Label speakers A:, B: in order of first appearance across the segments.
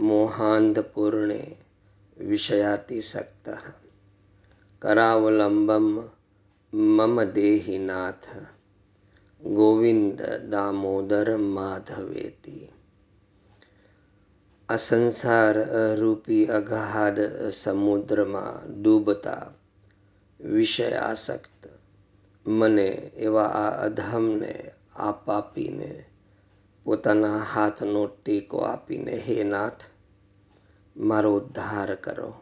A: મોહાંધપૂર્ણે વિષયાતિસક્ત કરાવલંબમ મમ દેહિનાથ ગોવિંદ દામોદર માધવેતી આ સંસાર રૂપી અગાધ સમુદ્રમાં ડૂબતા વિષયાસક્ત મને એવા આ અધમને આ આપીને પોતાના હાથનો ટેકો આપીને, હે નાથ, મારો ઉદ્ધાર કરો.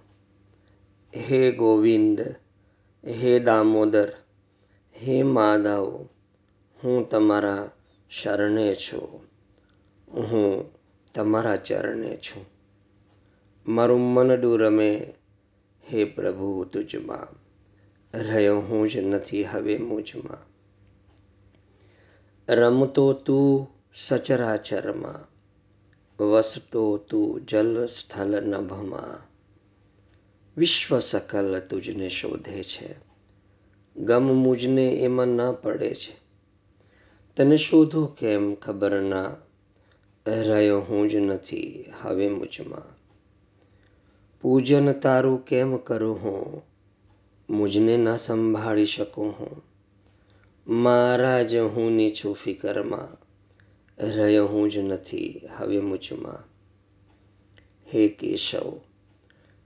A: હે ગોવિંદ, હે દામોદર, હે માધવ હું તમારા શરણે છું. હું તમારા ચરણે છું. મારું મનડું રમે હે પ્રભુ, તુજમાં. રહ્યો હું જ નથી હવે મુજમાં. રમતો તું સચરાચરમાં વસતો તું જલ સ્થળ નભમાં. વિશ્વ સકલ તુજને શોધે છે. ગમ મુજને એમાં ના પડે છે. તને શોધો કેમ ખબર ના? રહ્યો હું જ નથી હવે મુજમાં. પૂજન તારું કેમ કરું હું? મુજને ના સંભાળી શકું હું. મારા જ હું નીચું ફિકરમાં. રહ્યો હું જ નથી, હવે મુજમાં. હે કેશવ,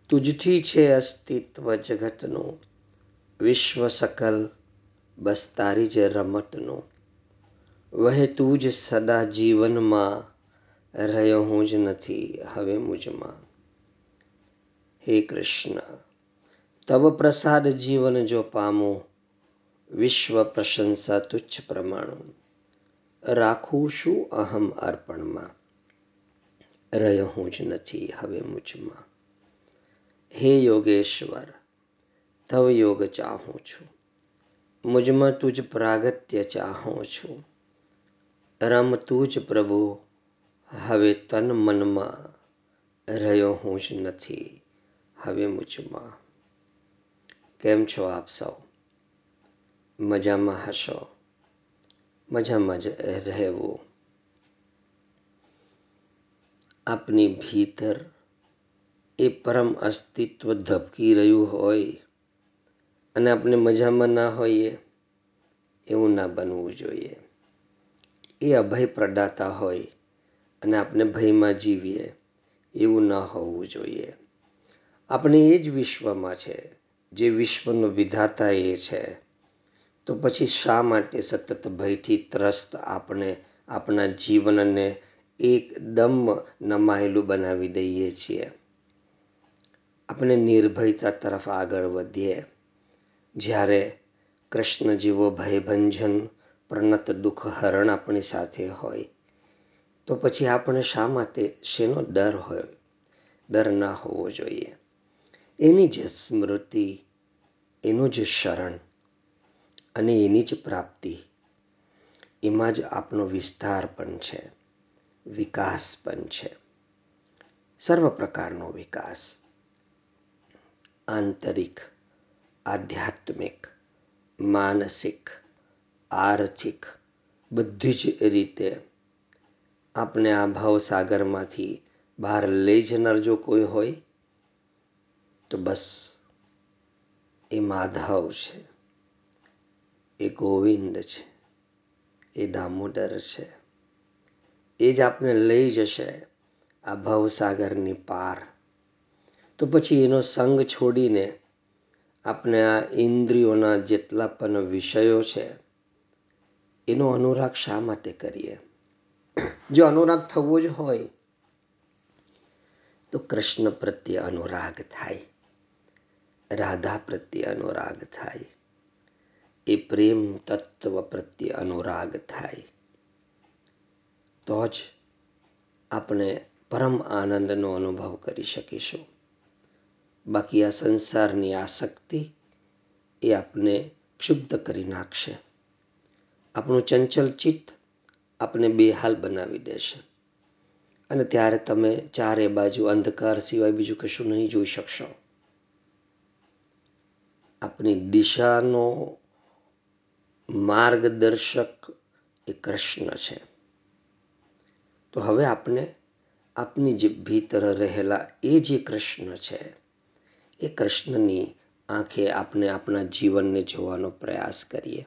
A: તુજથી છે અસ્તિત્વ જગતનું, વિશ્વ સકલ બસ તારી જ રમતનું. વહે તું જ સદા જીવનમાં રહ્યો હું જ નથી, હવે મુજમાં. હે કૃષ્ણ, તવ પ્રસાદ જીવન જો પામું, વિશ્વ પ્રશંસા તુચ્છ પ્રમાણું. રાખું શું અહમ અર્પણમાં. રહ્યો હું જ નથી હવે મુજમાં. હે યોગેશ્વર, તવ યોગ ચાહું છું. મુજમાં તુજ પ્રાગત્ય ચાહું છું. રમ તું જ પ્રભુ, હવે તન મનમાં. રહ્યો હું જ નથી હવે મુજમાં. કેમ છો આપ સૌ? મજામાં હશો? મજામાં જ રહેવું. આપની ભીતર એ પરમ અસ્તિત્વ ધબકી રહ્યું હોય અને આપણે મજામાં ના હોઈએ એવું ના બનવું જોઈએ. એ અભય પ્રદાતા હોય અને આપણે ભયમાં જીવીએ એવું ન હોવું જોઈએ. આપણે એ જ વિશ્વમાં છે, જે વિશ્વનો વિધાતા એ છે. તો પછી શા માટે સતત ભયથી ત્રસ્ત આપણે આપણા જીવનને એકદમ નમાયેલું બનાવી દઈએ છીએ? આપણે નિર્ભયતા તરફ આગળ વધીએ. જ્યારે કૃષ્ણ જેવો ભયભંજન પ્રણત દુઃખ, હરણ આપણી સાથે હોય, તો પછી આપણે શા માટે શેનો ડર હોય? ડર ના હોવો જોઈએ. એની જ સ્મૃતિ, એનું જ શરણ અને એની જ પ્રાપ્તિ. એમાં જ આપનો વિસ્તાર પણ છે, વિકાસ પણ છે. સર્વ પ્રકારનો વિકાસ. આંતરિક, આધ્યાત્મિક, માનસિક, આર્થિક, બધી જ રીતે આપણે આ ભાવસાગરમાંથી બહાર લઈ જનાર જો કોઈ હોય, તો બસ એ માધવ છે. એ ગોવિંદ છે. એ દામોદર છે. એ જ આપને લઈ જશે આ ભવસાગરની પાર. તો પછી એનો સંગ છોડીને આપણે આ ઇન્દ્રિયોના જેટલા પણ વિષયો છે, એનો અનુરાગ શા માટે કરીએ? જો અનુરાગ થવો જ હોય, તો કૃષ્ણ પ્રત્યે અનુરાગ થાય, રાધા પ્રત્યે અનુરાગ થાય. એ પ્રેમ તત્વ પ્રત્યે અનુરાગ થાય. તો જ આપણે પરમ આનંદનો અનુભવ કરી શકીશું. બાકી આ સંસારની આસક્તિ એ આપને ક્ષુબ્ધ કરી નાખશે. આપણું ચંચલ ચિત્ત આપને બેહાલ બનાવી દેશે. અને ત્યારે તમે ચારે બાજુ અંધકાર સિવાય બીજું કશું નહીં જોઈ શકશો. આપણી દિશાનો માર્ગદર્શક એ કૃષ્ણ છે. તો હવે આપણે આપની જે ભીતર રહેલા એ જે કૃષ્ણ છે, એ કૃષ્ણની આંખે આપણે આપણા જીવનને જોવાનો પ્રયાસ કરીએ.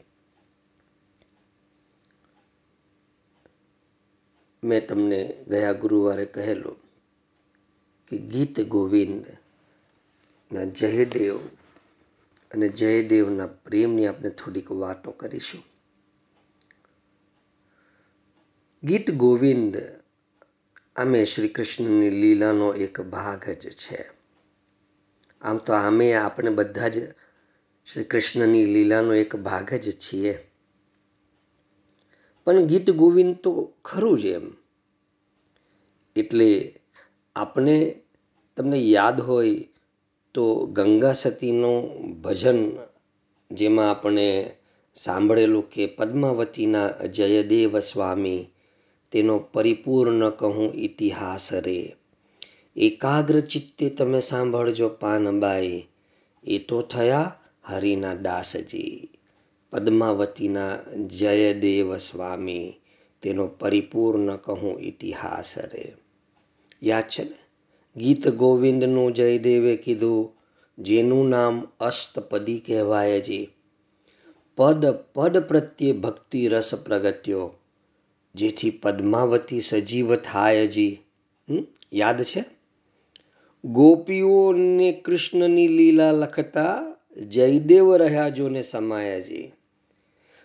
A: મેં તમને ગયા ગુરુવારે કહેલું કે ગીત ગોવિંદ ના જયદેવ અને જયદેવના પ્રેમની આપણે થોડીક વાતો કરીશું. ગીત ગોવિંદ, આમે શ્રી કૃષ્ણની લીલાનો એક ભાગ જ છે. આમ તો આમે આપણે બધા જ શ્રી કૃષ્ણની લીલાનો એક ભાગ જ છીએ. પણ ગીત ગોવિંદ તો ખરું જ એમ. એટલે આપણે, તમને યાદ હોય તો ગંગા સતીનું ભજન જેમાં આપણે સાંભળેલું કે પદ્માવતીના જયદેવ સ્વામી, તેનો પરિપૂર્ણ કહું ઇતિહાસ રે. એકાગ્ર ચિત્તે તમે સાંભળજો પાનબાઈ, એ તો થયા હરિના દાસજી. પદ્માવતીના જયદેવ સ્વામી, તેનો પરિપૂર્ણ કહું ઇતિહાસ રે. યાદ છે ને? ગીત ગોવિંદનું જયદેવે કીધું, જેનું નામ અષ્ટપદી કહેવાય છે. પદ પદ પ્રત્યે ભક્તિ રસ પ્રગટ્યો, જેથી પદ્માવતી સજીવ થાય જી યાદ છે? ગોપીઓને કૃષ્ણની લીલા લખતા જયદેવ રહ્યા જોને સમાયાજી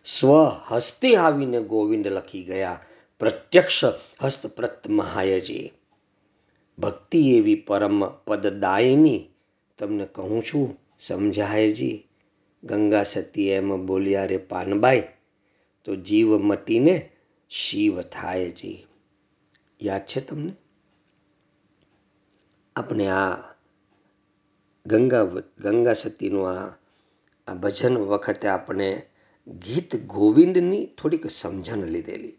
A: સ્વ હસ્તે આવીને ગોવિંદ લખી ગયા, પ્રત્યક્ષ હસ્તપ્રત મહાયજી ભક્તિ એવી પરમ પદદાયની તમને કહું છું, સમજાયજી. ગંગા સતી એમ બોલ્યા રે પાનબાઈ, તો જીવ મટીને શિવ થાયજી. યાદ છે તમને? આપણે આ ગંગા ગંગા સતીનું આ આ ભજન વખતે આપણે ગીત ગોવિંદની થોડીક સમજણ લીધેલી.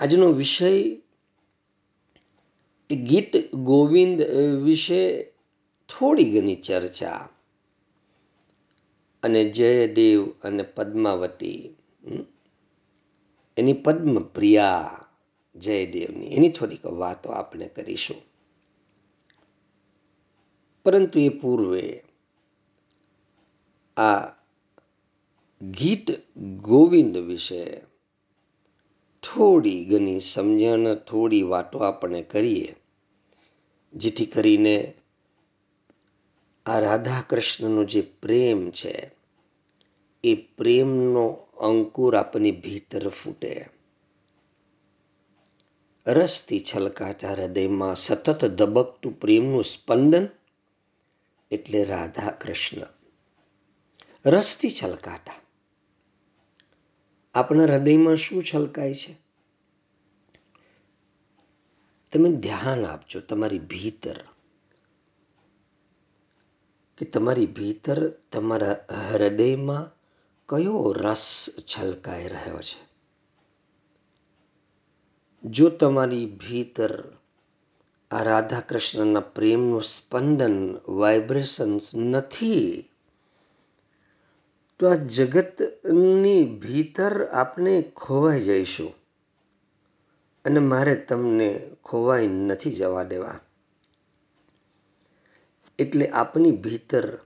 A: આજનો વિષય ગીત ગોવિંદ વિશે થોડી ઘણી ચર્ચા. અને જયદેવ અને પદ્માવતી એની પદ્મપ્રિયા જયદેવની, એની થોડીક વાતો આપણે કરીશું. પરંતુ એ પૂર્વે આ ગીત ગોવિંદ વિશે થોડી ઘણી સમજણ, થોડી વાતો આપણે કરીએ, જેથી કરીને આ રાધા કૃષ્ણનો જે પ્રેમ છે, એ પ્રેમનો અંકુર આપની ભીતર ફૂટે. રસથી છલકાતા હૃદયમાં સતત ધબકતું પ્રેમનું સ્પંદન એટલે રાધા કૃષ્ણ. રસથી છલકાતા. આપણા હૃદયમાં શું છલકાય છે? તમે ધ્યાન આપજો તમારી ભીતર. કે તમારી ભીતર તમારા હૃદયમાં કયો રસ છલકાઈ રહ્યો છે? જો તમારી ભીતર આ રાધા કૃષ્ણના પ્રેમનું સ્પંદન, વાઇબ્રેશન્સ નથી, તો આ જગતની ભીતર આપણે ખોવાઈ જઈશું. અને મારે તમને ખોવાઈ નથી જવા દેવા. એટલે આપની ભીતર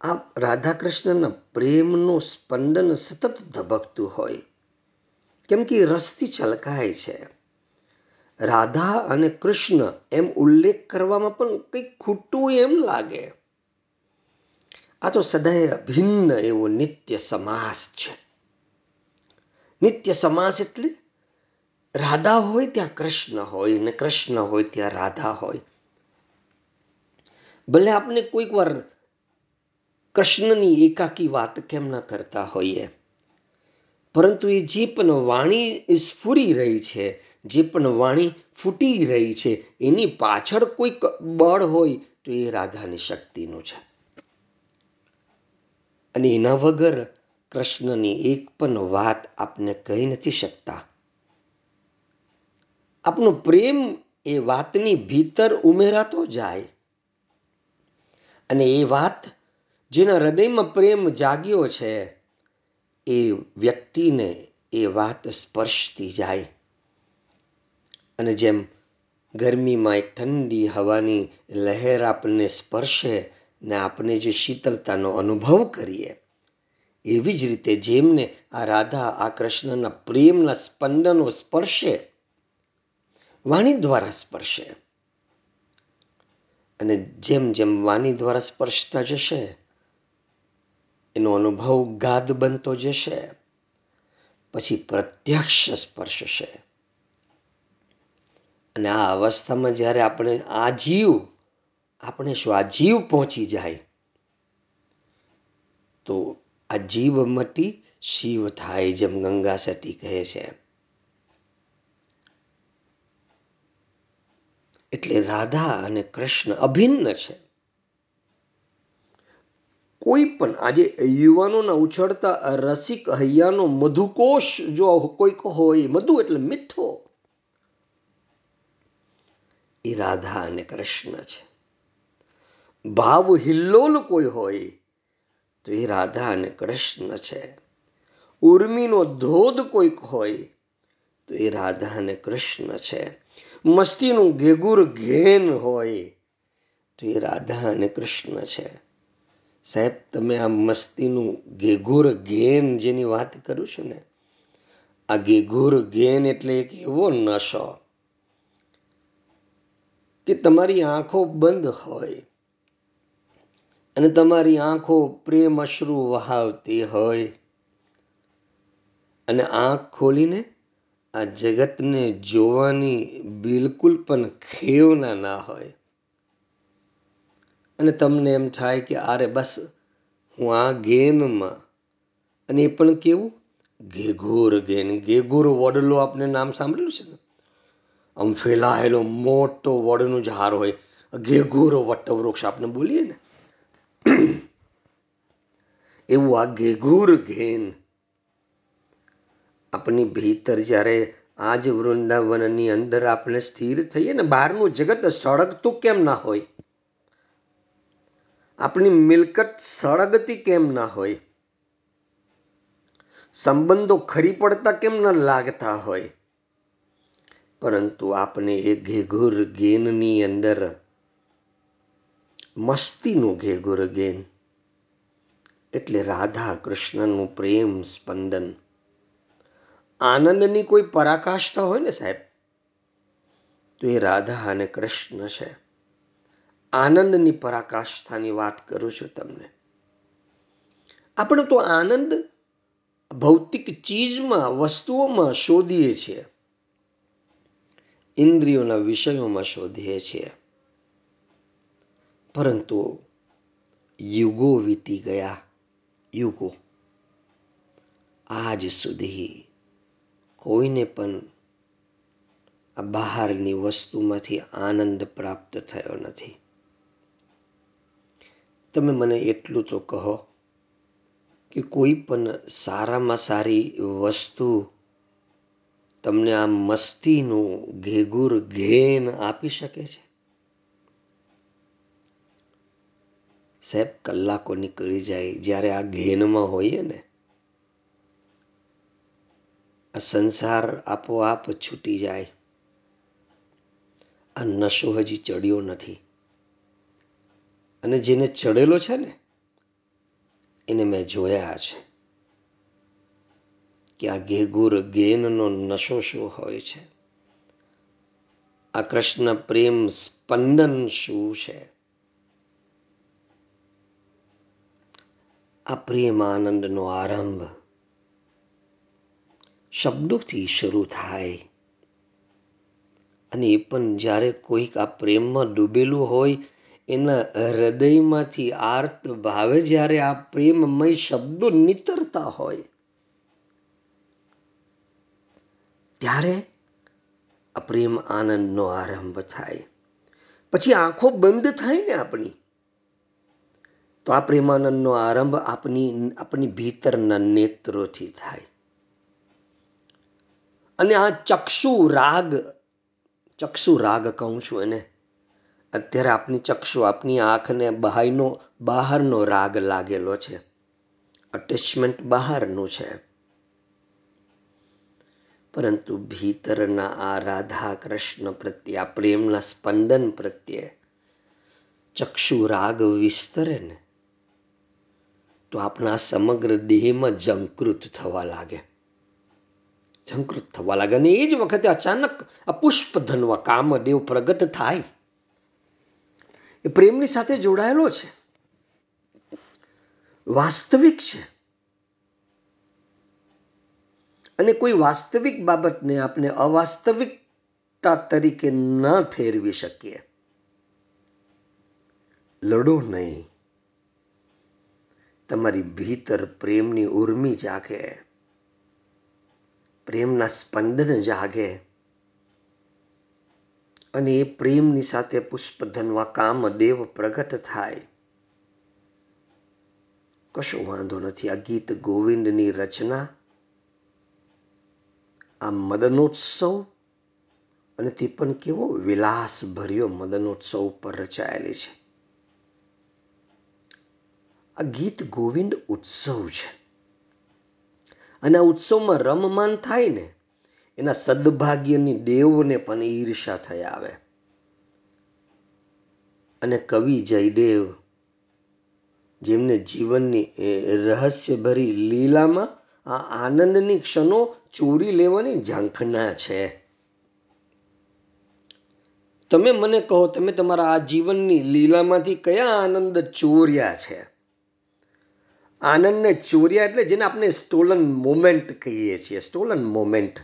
A: આ રાધા કૃષ્ણના પ્રેમનું સ્પંદન સતત ધબકતું હોય. કેમ કે રસથી છલકાય છે. રાધા અને કૃષ્ણ એમ ઉલ્લેખ કરવામાં પણ કંઈક ખોટું એમ લાગે. આ તો સદાય અભિન્ન એવો નિત્ય સમાસ છે. નિત્ય સમાસ એટલે રાધા હોય ત્યાં કૃષ્ણ હોય ને કૃષ્ણ હોય ત્યાં રાધા હોય. ભલે આપણે કોઈક વાર કૃષ્ણની એકાકી વાત કેમ ન કરતા હોઈએ, પરંતુ એ જે પણ વાણી સ્ફુરી રહી છે, જે પણ વાણી ફૂટી રહી છે, એની પાછળ કોઈક બળ હોય તો એ રાધાની શક્તિનું છે. અને એના વગર કૃષ્ણની એક પણ વાત આપને કહી નથી શકતા. આપનો પ્રેમ એ વાતની ભીતર ઉમેરાતો જાય. અને એ વાત જેના હૃદયમાં પ્રેમ જાગ્યો છે, એ વ્યક્તિને એ વાત સ્પર્શતી જાય. અને જેમ ગરમીમાં એક ઠંડી હવાની લહેર આપણને સ્પર્શે ને આપણે જે શીતળતાનો અનુભવ કરીએ, એવી જ રીતે જેમને આ રાધા, આ કૃષ્ણના પ્રેમના સ્પંદનો સ્પર્શે વાણી દ્વારા સ્પર્શે. અને જેમ જેમ વાણી દ્વારા સ્પર્શતા જશે, એનો અનુભવ ગાદ બનતો જશે, પછી પ્રત્યક્ષ સ્પર્શશે. અને આ અવસ્થામાં જ્યારે આપણે આ જીવ, આપણે શું આ જીવ પહોંચી જાય, તો આ જીવ મટી શિવ થાય જેમ ગંગા સતી કહે છે. એટલે રાધા અને કૃષ્ણ અભિન્ન છે. કોઈ પણ આજે યુવાનોના ઉછળતા રસિક હૈયાનો મધુકોશ જો કોઈક હોય, મધુ એટલે મીઠો, એ રાધા અને કૃષ્ણ છે. ભાવ હિલ્લોલ કોઈ હોય, તો એ રાધા અને કૃષ્ણ છે. ઉર્મિનો ધોધ કોઈક હોય, તો એ રાધા અને કૃષ્ણ છે. મસ્તીનું ઘેઘુર ઘેન હોય તો એ રાધા અને કૃષ્ણ છે. સાહેબ, તમે આ મસ્તીનું ઘેઘુર ઘેન જેની વાત કરું છું ને, આ ઘેઘુર ઘેન એટલે એક એવો નશો કે તમારી આંખો બંધ હોય અને તમારી આંખો પ્રેમ અશ્રુ વહાવતી હોય અને આંખ ખોલીને આ જગતને જોવાની બિલકુલ પણ ખેવના ના હોય. અને તમને એમ થાય કે અરે બસ હું આ ગેમમાં, અને એ પણ કેવું? ઘેઘોર ગેન ઘેઘોર વડલો આપને નામ સાંભળ્યું છે ને? આમ ફેલાયેલો મોટો વડનું ઝાડ હોય. ઘેઘોર વટવૃક્ષ આપણે બોલીએ ને? એવું આ ઘેઘોર ઘેન આપની ભીતર જ્યારે આજ વૃંદાવનની અંદર આપણે સ્થિર થઈએ ને, બહારનું જગત સળગતું કેમ ના હોય? આપણી મિલકત સળગતી કેમ ના હોય? સંબંધો ખરી પડતા કેમ ન લાગતા હોય? પરંતુ આપણે એ ઘેઘુર ગેનની અંદર, મસ્તીનું ઘેઘુર ગેન, એટલે રાધા કૃષ્ણનું પ્રેમ સ્પંદન. આનંદની કોઈ પરાકાષ્ઠા હોય ને સાહેબ? તો એ રાધા અને કૃષ્ણ છે. આનંદની પરાકાષ્ઠાની વાત કરું છું તમને. આપણે તો આનંદ ભૌતિક ચીજમાં, વસ્તુઓમાં શોધીએ છીએ. ઇન્દ્રિયોના વિષયોમાં શોધીએ છીએ. પરંતુ યુગો વીતી ગયા. યુગો. આજ સુધી કોઈને પણ આ બહારની વસ્તુમાંથી આનંદ પ્રાપ્ત થયો નથી. તમે મને એટલું તો કહો કે કોઈ પણ સારામાં સારી વસ્તુ તમને આ મસ્તીનું ઘેગુર ઘેન આપી શકે છે? સાહેબ, કલાકો નીકળી જાય જ્યારે આ ઘેનમાં હોઈએ ને સંસાર આપોઆપ છૂટી જાય. આ નશો હજી ચડ્યો નથી. અને જેને ચડેલો છે ને, એને મેં જોયા છે કે આ ઘેઘુર ગેનનો નશો શું હોય છે? આ કૃષ્ણ પ્રેમ સ્પંદન શું છે? આ પ્રેમ આનંદનો આરંભ શબ્દોથી શરૂ થાય. અને એ પણ જ્યારે કોઈક આ પ્રેમમાં ડૂબેલું હોય, એના હૃદયમાંથી આર્ત ભાવે જ્યારે આ પ્રેમમય શબ્દો નીતરતા હોય, ત્યારે આ પ્રેમ આનંદનો આરંભ થાય. પછી આંખો બંધ થાય ને આપણી, તો આ પ્રેમાનંદનો આરંભ આપની, આપણી ભીતરના નેત્રોથી થાય. અને આ ચક્ષુ રાગ ચક્ષુ રાગ કહું છું એને. અત્યારે આપની ચક્ષુ, આપની આંખને બહાયનો, બહારનો રાગ લાગેલો છે. અટેચમેન્ટ બહારનું છે. પરંતુ ભીતરના આ રાધા કૃષ્ણ પ્રત્યે, આ પ્રેમના સ્પંદન પ્રત્યે ચક્ષુ રાગ વિસ્તરે ને, તો આપણા સમગ્ર દેહમાં જંકૃત થવા લાગે. ઝંકૃત થવા લાગે અને એ જ વખતે અચાનક આ પુષ્પ ધનવા કામદેવ પ્રગટ થાય. એ પ્રેમની સાથે જોડાયેલો છે. વાસ્તવિક છે. અને કોઈ વાસ્તવિક બાબતને આપણે અવાસ્તવિકતા તરીકે ન ફેરવી શકીએ. લડો નહીં. તમારી ભીતર પ્રેમની ઉર્મી જાગે. પ્રેમના સ્પંદન જાગે. અને એ પ્રેમની સાથે પુષ્પધનવા કામ દેવ પ્રગટ થાય. કશો વાંધો નથી, આ ગીત ગોવિંદની રચના, આ મદનોત્સવ, અને તે પણ કેવો વિલાસ ભર્યો મદનોત્સવ ઉપર રચાયેલી છે. આ ગીત ગોવિંદ ઉત્સવ છે. અને આ ઉત્સવમાં રમમાન થાય ને, એના સદભાગ્યની દેવને પણ ઈર્ષા થઈ આવે. અને કવિ જયદેવ, જેમને જીવનની રહસ્યભરી લીલામાં આ આનંદની ક્ષણો ચોરી લેવાની ઝાંખના છે. તમે મને કહો, તમે તમારા આ જીવનની લીલામાંથી કયા આનંદ ચોર્યા છે? આનંદને ચોર્યા એટલે જેને આપણે સ્ટોલન મોમેન્ટ કહીએ છીએ. સ્ટોલન મોમેન્ટ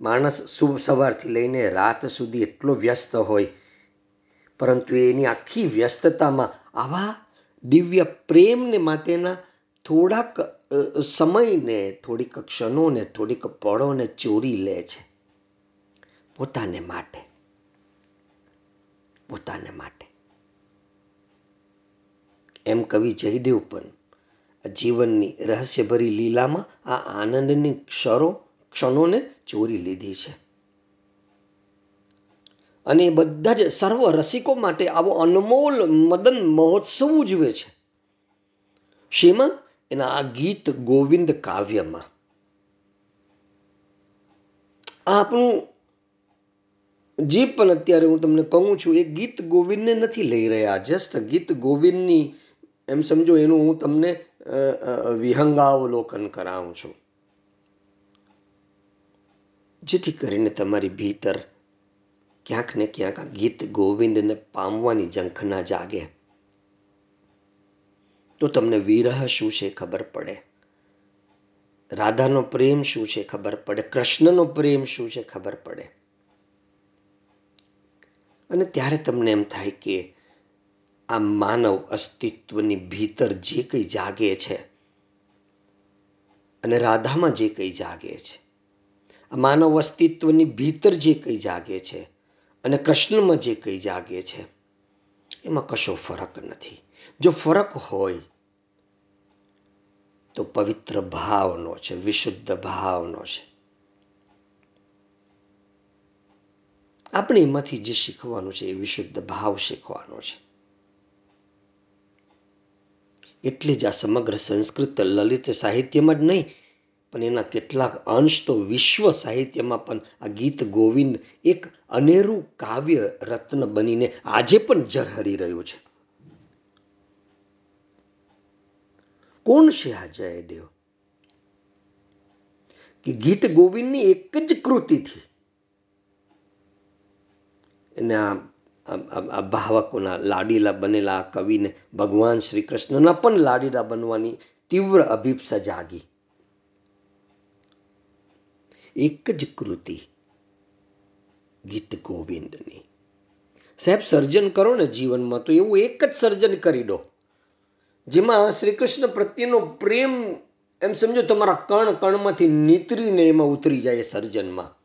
A: માણસ શુભ સવારથી લઈને રાત સુધી એટલો વ્યસ્ત હોય. પરંતુ એની આખી વ્યસ્તતામાં આવા દિવ્ય પ્રેમને માટેના થોડાક સમયને, થોડીક ક્ષણોને, થોડીક પળોને ચોરી લે છે. પોતાને માટે. પોતાને માટે. એમ કવિ જયદેવ પણ જીવનની રહસ્યભરી લીલામાં આ આનંદની ક્ષરો, ક્ષણોને ચોરી લીધી છે. અને એ બધા જ સર્વ રસિકો માટે આવો અનમોલ મદન મહોત્સવ ઉજવે છે. શેમાં? એના આ ગીત ગોવિંદ કાવ્યમાં. આપણું જે પણ અત્યારે હું તમને કહું છું, એ ગીત ગોવિંદને નથી લઈ રહ્યા. જસ્ટ ગીત ગોવિંદની, એમ સમજો, એનું હું તમને વિહંગાવલોકન કરાવું છું. જેથી કરીને તમારી ભીતર ક્યાંક ને ક્યાંક આ ગીત ગોવિંદને પામવાની ઝંખના જાગે. તો તમને વિરહ શું છે ખબર પડે? રાધાનો પ્રેમ શું છે ખબર પડે? કૃષ્ણનો પ્રેમ શું છે ખબર પડે? અને ત્યારે તમને એમ થાય કે આ માનવ અસ્તિત્વની ભીતર જે કંઈ જાગે છે અને રાધામાં જે કંઈ જાગે છે. આ માનવ અસ્તિત્વની ભીતર જે કંઈ જાગે છે અને કૃષ્ણમાં જે કંઈ જાગે છે, એમાં કશો ફરક નથી. જો ફરક હોય તો પવિત્ર ભાવનો છે, વિશુદ્ધ ભાવનો છે. આપણે એમાંથી જે શીખવાનું છે એ વિશુદ્ધ ભાવ શીખવાનો છે. એટલે જ આ સમગ્ર સંસ્કૃત લલિત સાહિત્યમાં જ નહીં, પણ એના કેટલાક અંશ તો વિશ્વ સાહિત્યમાં પણ આ ગીત ગોવિંદ એક અનેરું કાવ્ય રત્ન બનીને આજે પણ જરહરી રહ્યું છે. કોણ છે આ જયદેવ? કે ગીત ગોવિંદની એક જ કૃતિથી એના ભાવકોના લાડીલા બનેલા કવિને ભગવાન શ્રી કૃષ્ણના પણ લાડીલા બનવાની તીવ્ર અભિપ્સા જાગી. એક જ કૃતિ, ગીત ગોવિંદની. સાહેબ, સર્જન કરો ને જીવનમાં તો એવું એક જ સર્જન કરી દો, જેમાં શ્રી કૃષ્ણ પ્રત્યેનો પ્રેમ, એમ સમજો, તમારા કણ કણમાંથી નીતરીને એમાં ઉતરી જાય સર્જનમાં.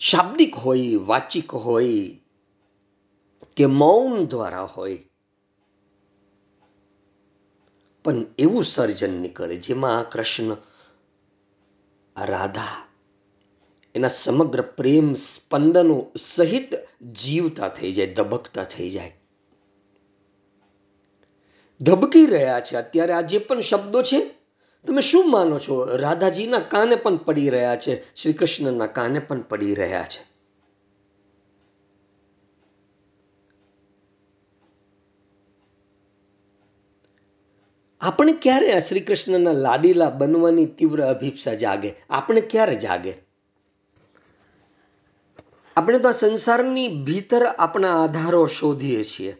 A: શાબ્દિક હોય, વાચિક હોય કે મૌન દ્વારા હોય. પણ એવું સર્જન નીકળે જેમાં આ કૃષ્ણ રાધા, એના સમગ્ર પ્રેમ સ્પંદનો સહિત જીવતા થઈ જાય, ધબકતા થઈ જાય. ધબકી રહ્યા છે. અત્યારે આ જે પણ શબ્દો છે તમે શું માનો છો? રાધાજીના કાને પણ પડી રહ્યા છે શ્રી કૃષ્ણના કાને પણ પડી રહ્યા છે. આપણે ક્યારે આ શ્રી કૃષ્ણના લાડીલા બનવાની તીવ્ર અભિપ્સા જાગે? આપણે ક્યારે જાગે? આપણે તો આ સંસારની ભીતર આપણા આધારો શોધીએ છીએ.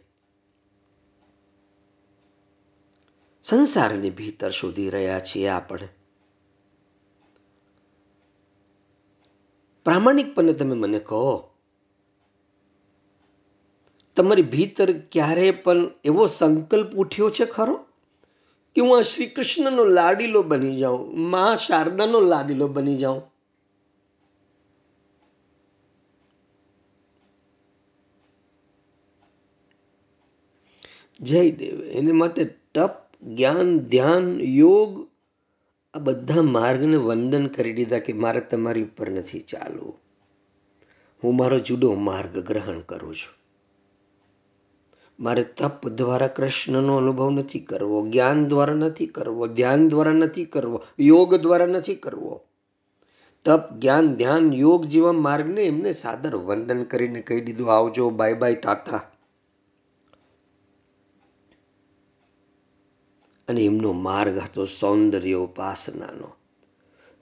A: સંસારની ભીતર શોધી રહ્યા છીએ આપણે. પ્રામાણિકપણે તમે મને કહો, તમારી ભીતર ક્યારે પણ એવો સંકલ્પ ઉઠ્યો છે ખરો? કે હું આ શ્રી કૃષ્ણનો લાડીલો બની જાઉં, મા શારદાનો લાડીલો બની જાઉં? જય દેવ એને માટે તપ જ્ઞાન, ધ્યાન, યોગ, આ બધા માર્ગને વંદન કરી દીધા કે મારે તમારી ઉપર નથી ચાલવું. હું મારો જુદો માર્ગ ગ્રહણ કરું છું. મારે તપ દ્વારા કૃષ્ણનો અનુભવ નથી કરવો, જ્ઞાન દ્વારા નથી કરવો, ધ્યાન દ્વારા નથી કરવો, યોગ દ્વારા નથી કરવો. તપ, જ્ઞાન, ધ્યાન, યોગ જેવા માર્ગને એમને સાદર વંદન કરીને કહી દીધું, આવજો બાય બાય તાતા. અને એમનો માર્ગ હતો સૌંદર્ય ઉપાસનાનો,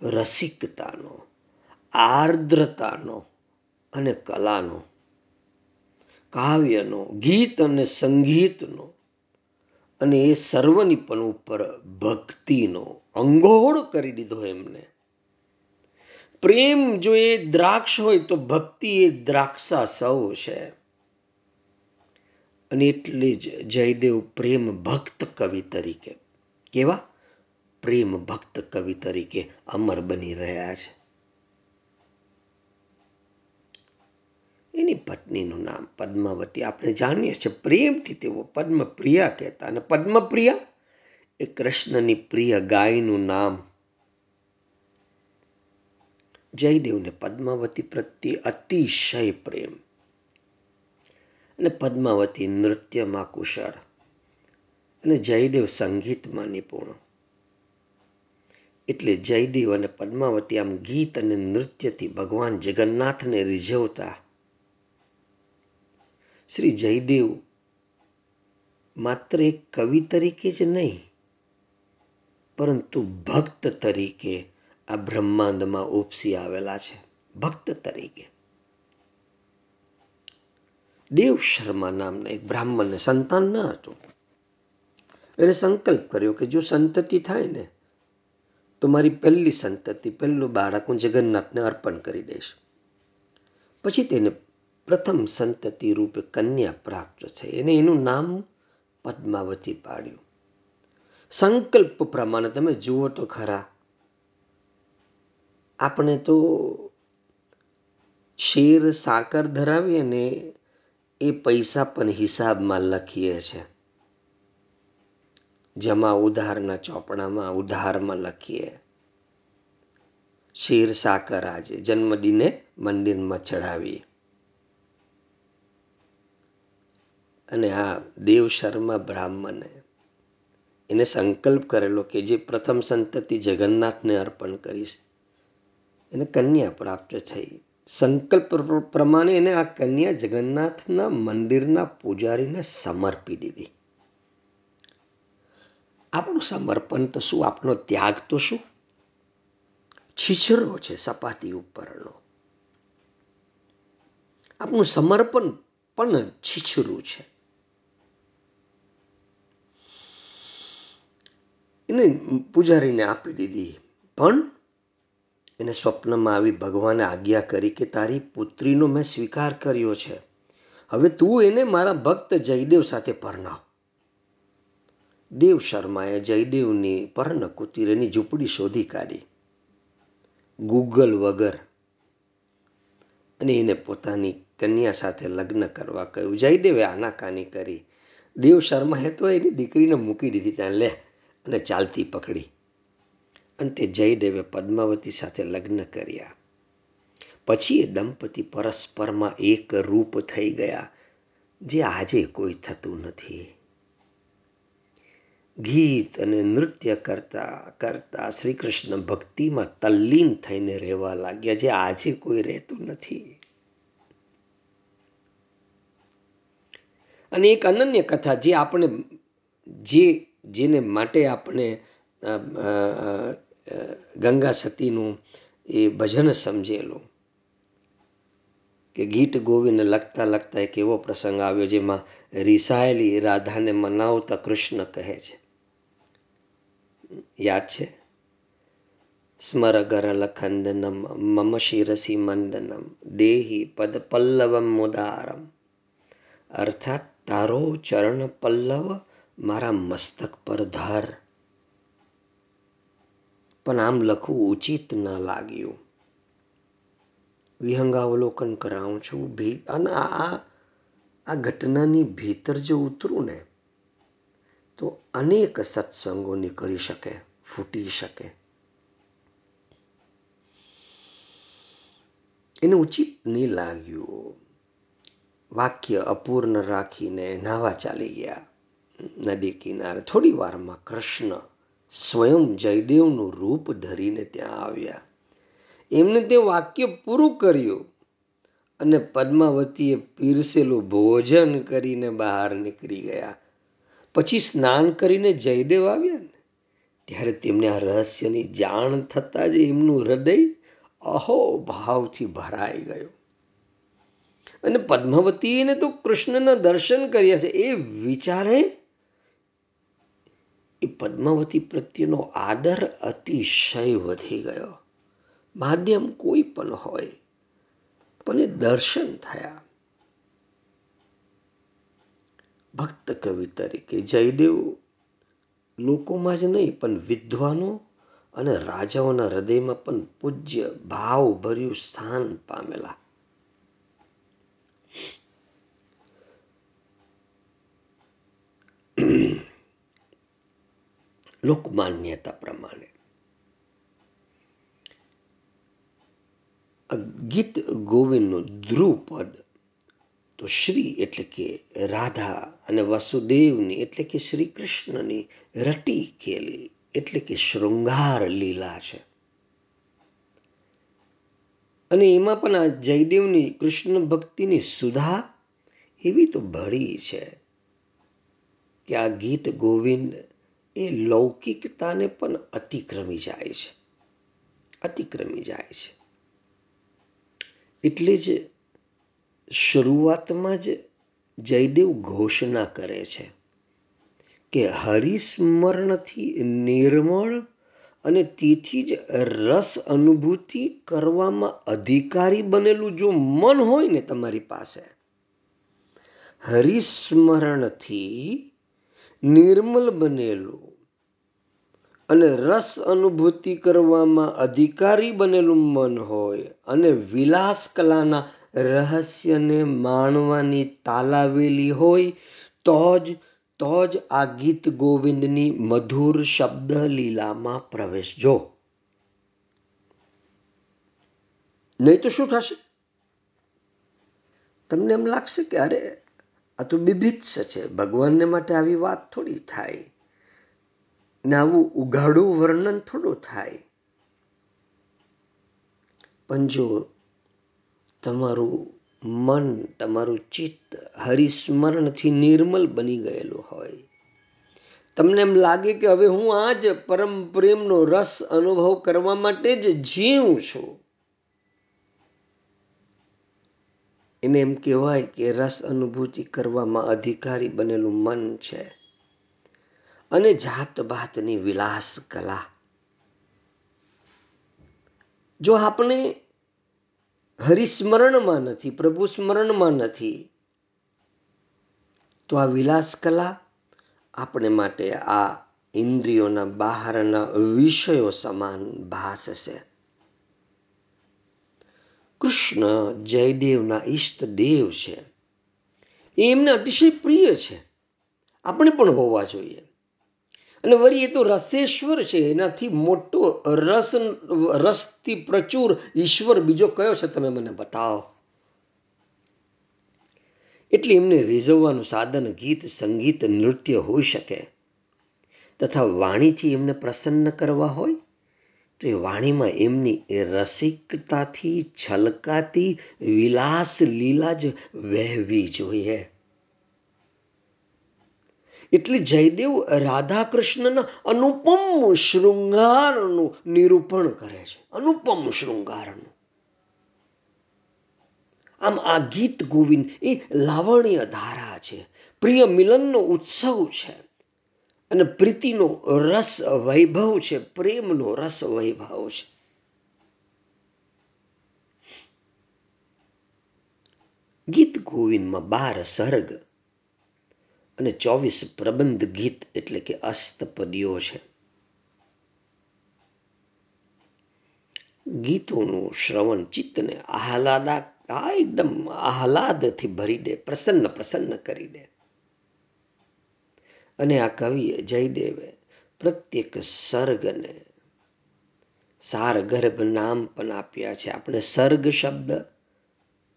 A: રસિકતાનો, આર્દ્રતાનો અને કલાનો, કાવ્યનો, ગીત અને સંગીતનો અને એ સર્વની પણ ઉપર ભક્તિનો અંગોળ કરી દીધો એમને. પ્રેમ જો એ દ્રાક્ષ હોય તો ભક્તિ એ દ્રાક્ષા સૌ છે. અને એટલે જ જયદેવ પ્રેમ ભક્ત કવિ તરીકે. કેવા? પ્રેમ ભક્ત કવિ તરીકે અમર બની રહ્યા છે. એની પત્નીનું નામ પદ્માવતી. આપણે જાણીએ છીએ પ્રેમથી તેઓ પદ્મપ્રિયા કહેતા અને પદ્મપ્રિયા એ કૃષ્ણની પ્રિય ગાયનું નામ. જયદેવને પદ્માવતી પ્રત્યે અતિશય પ્રેમ. અને પદ્માવતી નૃત્યમાં કુશળ. અને જયદેવ સંગીતમાં નિપુણ. એટલે જયદેવ અને પદ્માવતી આમ ગીત અને નૃત્યથી ભગવાન જગન્નાથને રીઝવતા. શ્રી જયદેવ માત્ર એક કવિ તરીકે જ નહીં, પરંતુ ભક્ત તરીકે આ બ્રહ્માંડમાં ઉપસી આવેલા છે. ભક્ત તરીકે. દેવ શર્મા નામના એક બ્રાહ્મણને સંતાન ન હતું. એને સંકલ્પ કર્યો કે જો સંતતિ થાય ને, તો મારી પહેલી સંતતિ, પહેલું બાળક હું જગન્નાથને અર્પણ કરી દઈશ. પછી તેને પ્રથમ સંતતિ રૂપે કન્યા પ્રાપ્ત થઈ અને એનું નામ પદ્માવતી પાડ્યું. સંકલ્પ પ્રમાણે તમે જુઓ તો ખરા, આપણે તો શેર, સાકર ધરાવીએ ને એ પૈસા પણ હિસાબમાં લખીએ છીએ જમા ઉધારના ચોપડામાં ઉધારમાં લખીએ. શેર સાકર આજે, જન્મદિને મંદિરમાં ચડાવીએ અને આ દેવ શર્મા બ્રાહ્મણે એને સંકલ્પ કરેલો કે જે પ્રથમ સંતતિ જગન્નાથને અર્પણ કરીશ, એને કન્યા પ્રાપ્ત થઈ. સંકલ્પ પ્રમાણે એને આ કન્યા જગન્નાથના મંદિરના પૂજારીને સમર્પી દીધી. આપણું સમર્પણ તો શું? આપણો ત્યાગ તો શું? છીછરો છે સપાટી ઉપરનો. આપણું સમર્પણ પણ છીછરું છે. એને પૂજારીને આપી દીધી. પણ એને સ્વપ્નમાં આવી ભગવાને આજ્ઞા કરી કે તારી પુત્રીનો મેં સ્વીકાર કર્યો છે. હવે તું એને મારા ભક્ત જયદેવ સાથે પરણાવ દેવ શર્માએ જયદેવની પર્ણ કુતિરેની ઝૂંપડી શોધી કાઢી. ગૂગલ વગર અને એને પોતાની કન્યા સાથે લગ્ન કરવા કહ્યું, જયદેવે આનાકાની કરી? દેવ શર્માએ તો એની દીકરીને મૂકી દીધી, ત્યાં લે. અને ચાલતી પકડી. અંતે જયદેવે પદ્માવતી સાથે લગ્ન કર્યા. પછી એ દંપતી પરસ્પરમાં એક રૂપ થઈ ગયા, જે આજે કોઈ થતું નથી. ગીત અને નૃત્ય કરતા કરતા શ્રી કૃષ્ણ ભક્તિમાં તલ્લીન થઈને રહેવા લાગ્યા, જે આજે કોઈ રહેતું નથી. અને એક અનન્ય કથા, જે આપણે, જે, જેને માટે આપણે ગંગા સતીનું એ ભજન સમજેલું કે ગીત ગોવિંદ લખતા લખતા એક એવો પ્રસંગ આવ્યો જેમાં રિસાયેલી રાધાને મનાવતા કૃષ્ણ કહે છે. યાદ છે? સ્મર ગરલખંદનમ મમ શિરસી મંદનમ, દેહી પદ પલ્લવમ મુદારમ. અર્થાત તારો ચરણ પલ્લવ મારા મસ્તક પર ધર. પણ આમ લખવું ઉચિત ન લાગ્યું. વિહંગાવલોકન કરાવું છું ભી અને આ આ ઘટનાની ભીતર જો ઉતરું ને, તો અનેક સત્સંગો નીકળી શકે, ફૂટી શકે. એને ઉચિત નહીં લાગ્યું. વાક્ય અપૂર્ણ રાખીને નાવા ચાલી ગયા. નદી કિનારે થોડી વારમાં કૃષ્ણ સ્વયં જયદેવનું રૂપ ધરીને ત્યાં આવ્યા. એમને તે વાક્ય પૂરું કર્યું અને પદ્માવતીએ પીરસેલું ભોજન કરીને બહાર નીકળી ગયા. પછી સ્નાન કરીને જયદેવ આવ્યા ને. ત્યારે તેમને આ રહસ્યની જાણ થતાં જ એમનું હૃદય અહો ભાવથી ભરાઈ ગયું. અને પદ્માવતીને તો કૃષ્ણના દર્શન કર્યા છે એ વિચારે એ પદ્માવતી પ્રત્યેનો આદર અતિશય વધી ગયો. માધ્યમ કોઈ પણ હોય, પણ એ દર્શન થયા. ભક્ત કવિ તરીકે જયદેવ, લોકોમાં જ નહીં, પણ વિદ્વાનો અને રાજાઓના હૃદયમાં પણ પૂજ્ય ભાવ ભર્યું સ્થાન પામેલા. લોકમાન્યતા પ્રમાણે ગીત ગોવિંદનું ધ્રુવપદ તો શ્રી એટલે કે રાધા અને વસુદેવની એટલે કે શ્રી કૃષ્ણની રટી કેલી એટલે કે શૃંગાર લીલા છે અને એમાં પણ આ જયદેવની કૃષ્ણ ભક્તિની સુધા એવી તો ભળી છે કે આ ગીત ગોવિંદ એ લૌકિકતાને પણ અતિક્રમી જાય છે. અતિક્રમી જાય છે. એટલે જ શરૂઆતમાં જ જયદેવ ઘોષણા કરે છે કે હરિસ્મરણથી નિર્મળ અને તેથી જ રસ અનુભૂતિ કરવામાં અધિકારી બનેલું જો મન હોય ને તમારી પાસે, હરિસ્મરણથી નિર્મલ બનેલું અને રસ અનુભૂતિ કરવામાં અધિકારી બનેલું મન હોય અને વિલાસ કલાના રહસ્યને માણવાની તાલાવેલી હોય, તો જ તો જ આ ગીત ગોવિંદની મધુર શબ્દ લીલામાં પ્રવેશજો નહીં તો શું થશે? તમને એમ લાગશે કે અરે, આ તો બીભિત્સ છે. ભગવાનને માટે આવી વાત થોડી થાય. ને આવું ઉઘાડું વર્ણન થોડું થાય. પણ જો તમારું મન, તમારું ચિત્ત હરિસ્મરણથી નિર્મલ બની ગયેલું હોય, તમને એમ લાગે કે હવે હું આ જ પરમ પ્રેમનો રસ અનુભવ કરવા માટે જ જીવું છું. એને એમ કહેવાય કે રસ અનુભૂતિ કરવામાં અધિકારી બનેલું મન છે. અને જાત ભાતની વિલાસ કલા. જો આપણે હરિસ્મરણમાં નથી, પ્રભુ સ્મરણમાં નથી, તો આ વિલાસ કલા આપણે માટે આ ઇન્દ્રિયોના બહારના વિષયો સમાન ભાસ છે કૃષ્ણ જયદેવના ઈષ્ટદેવ છે. એ એમને અતિશય પ્રિય છે. આપણે પણ હોવા જોઈએ. અને વળી એ તો રસેશ્વર છે, એનાથી મોટો રસ રસથી પ્રચુર ઈશ્વર બીજો કયો છે તમે મને બતાવો? એટલે એમને રીઝવવાનું સાધન, ગીત, સંગીત, નૃત્ય હોઈ શકે. તથા વાણીથી એમને પ્રસન્ન કરવા હોય, તો એ વાણીમાં એમની એ રસિકતાથી છલકાતી વિલાસ લીલા જ વહેવી જોઈએ. એટલે જયદેવ રાધા કૃષ્ણના અનુપમ શૃંગારનું નિરૂપણ કરે છે. અનુપમ શૃંગારનું. આમ આ ગીત ગોવિંદ એ લાવણ્ય ધારા છે. પ્રિય મિલનનો ઉત્સવ છે. અને પ્રીતિનો રસ વૈભવ છે. પ્રેમનો રસ વૈભવ છે. ગીત ગોવિંદમાં બાર સર્ગ અને ચોવીસ પ્રબંધ ગીત એટલે કે અસ્તપદીઓ છે. ગીતોનું શ્રવણ ચિત્તને આહલાદા આ એકદમ આહલાદથી ભરી દે, પ્રસન્ન પ્રસન્ન કરી દે. અને આ કવિએ જયદેવે પ્રત્યેક સર્ગને સારગર્ભ નામ પણ આપ્યા છે. આપણે સર્ગ શબ્દ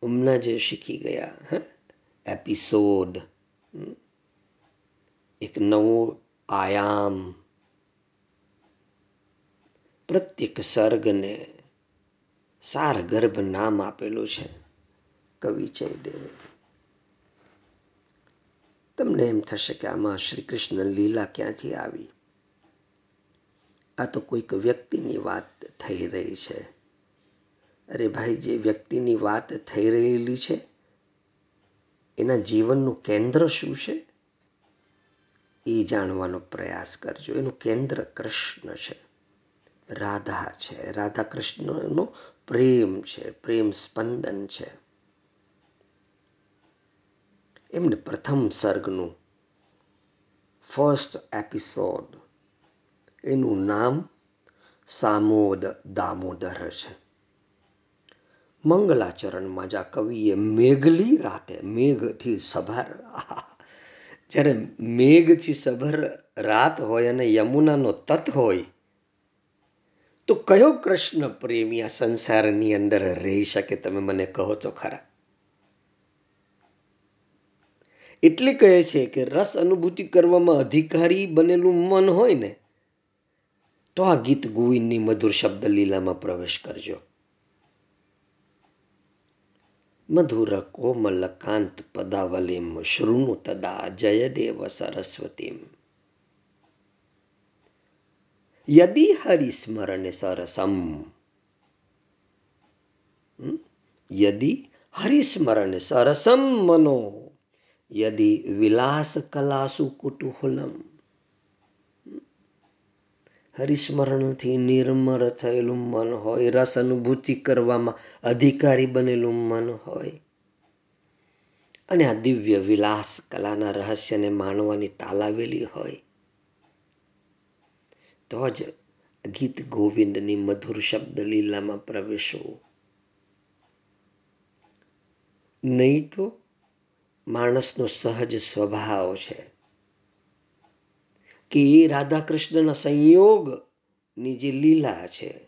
A: હમણાં જે શીખી ગયા એપિસોડ એક નવો આયામ. પ્રત્યેક સર્ગને સારગર્ભ નામ આપેલું છે કવિ જયદેવે. તમને એમ થશે કે આમાં શ્રી કૃષ્ણ લીલા ક્યાંથી આવી? આ તો કોઈક વ્યક્તિની વાત થઈ રહી છે. અરે ભાઈ, જે વ્યક્તિની વાત થઈ રહેલી છે, એના જીવનનું કેન્દ્ર શું છે? એ જાણવાનો પ્રયાસ કરજો. એનું કેન્દ્ર કૃષ્ણ છે. રાધા છે. રાધા કૃષ્ણનો પ્રેમ છે. પ્રેમ સ્પંદન છે. એમને પ્રથમ સર્ગનું ફર્સ્ટ એપિસોડ એનું નામ સામોદ દામોદર છે. મંગલાચરણમાં જ આ કવિએ મેઘલી રાતે, મેઘથી સભર જ્યારે મેઘથી સભર રાત હોય અને યમુનાનો તત હોય, તો કયો કૃષ્ણ પ્રેમી આ સંસારની અંદર રહી શકે તમે મને કહો તો ખરા? એટલે કહે છે કે રસ અનુભૂતિ કરવામાં અધિકારી બનેલું મન હોય ને, તો આ ગીત ગોવિંદની મધુર શબ્દ લીલામાં પ્રવેશ કરજો. મધુર કોમલ કાંત પદાવલીમ શૃણુ તદા જયદેવ સરસ્વતીમ યદિ હરિસ્મરણ સરસમ યદિ હરિસ્મરણ સરસમ મનો યદિ વિલાસ કલાસુ કુટુહલમ હરિસ્મરણથી નિર્મર થયેલું મન હોય. રસ અનુભૂતિ કરવામાં અધિકારી બનેલું મન હોય. અને આ દિવ્ય વિલાસ કલાના રહસ્યને માણવાની તાલાવેલી હોય. તો જ ગીત ગોવિંદની મધુર શબ્દ લીલામાં પ્રવેશવું નહીં તો માણસનો સહજ સ્વભાવ છે. કે એ રાધા કૃષ્ણના સંયોગની જે લીલા છે,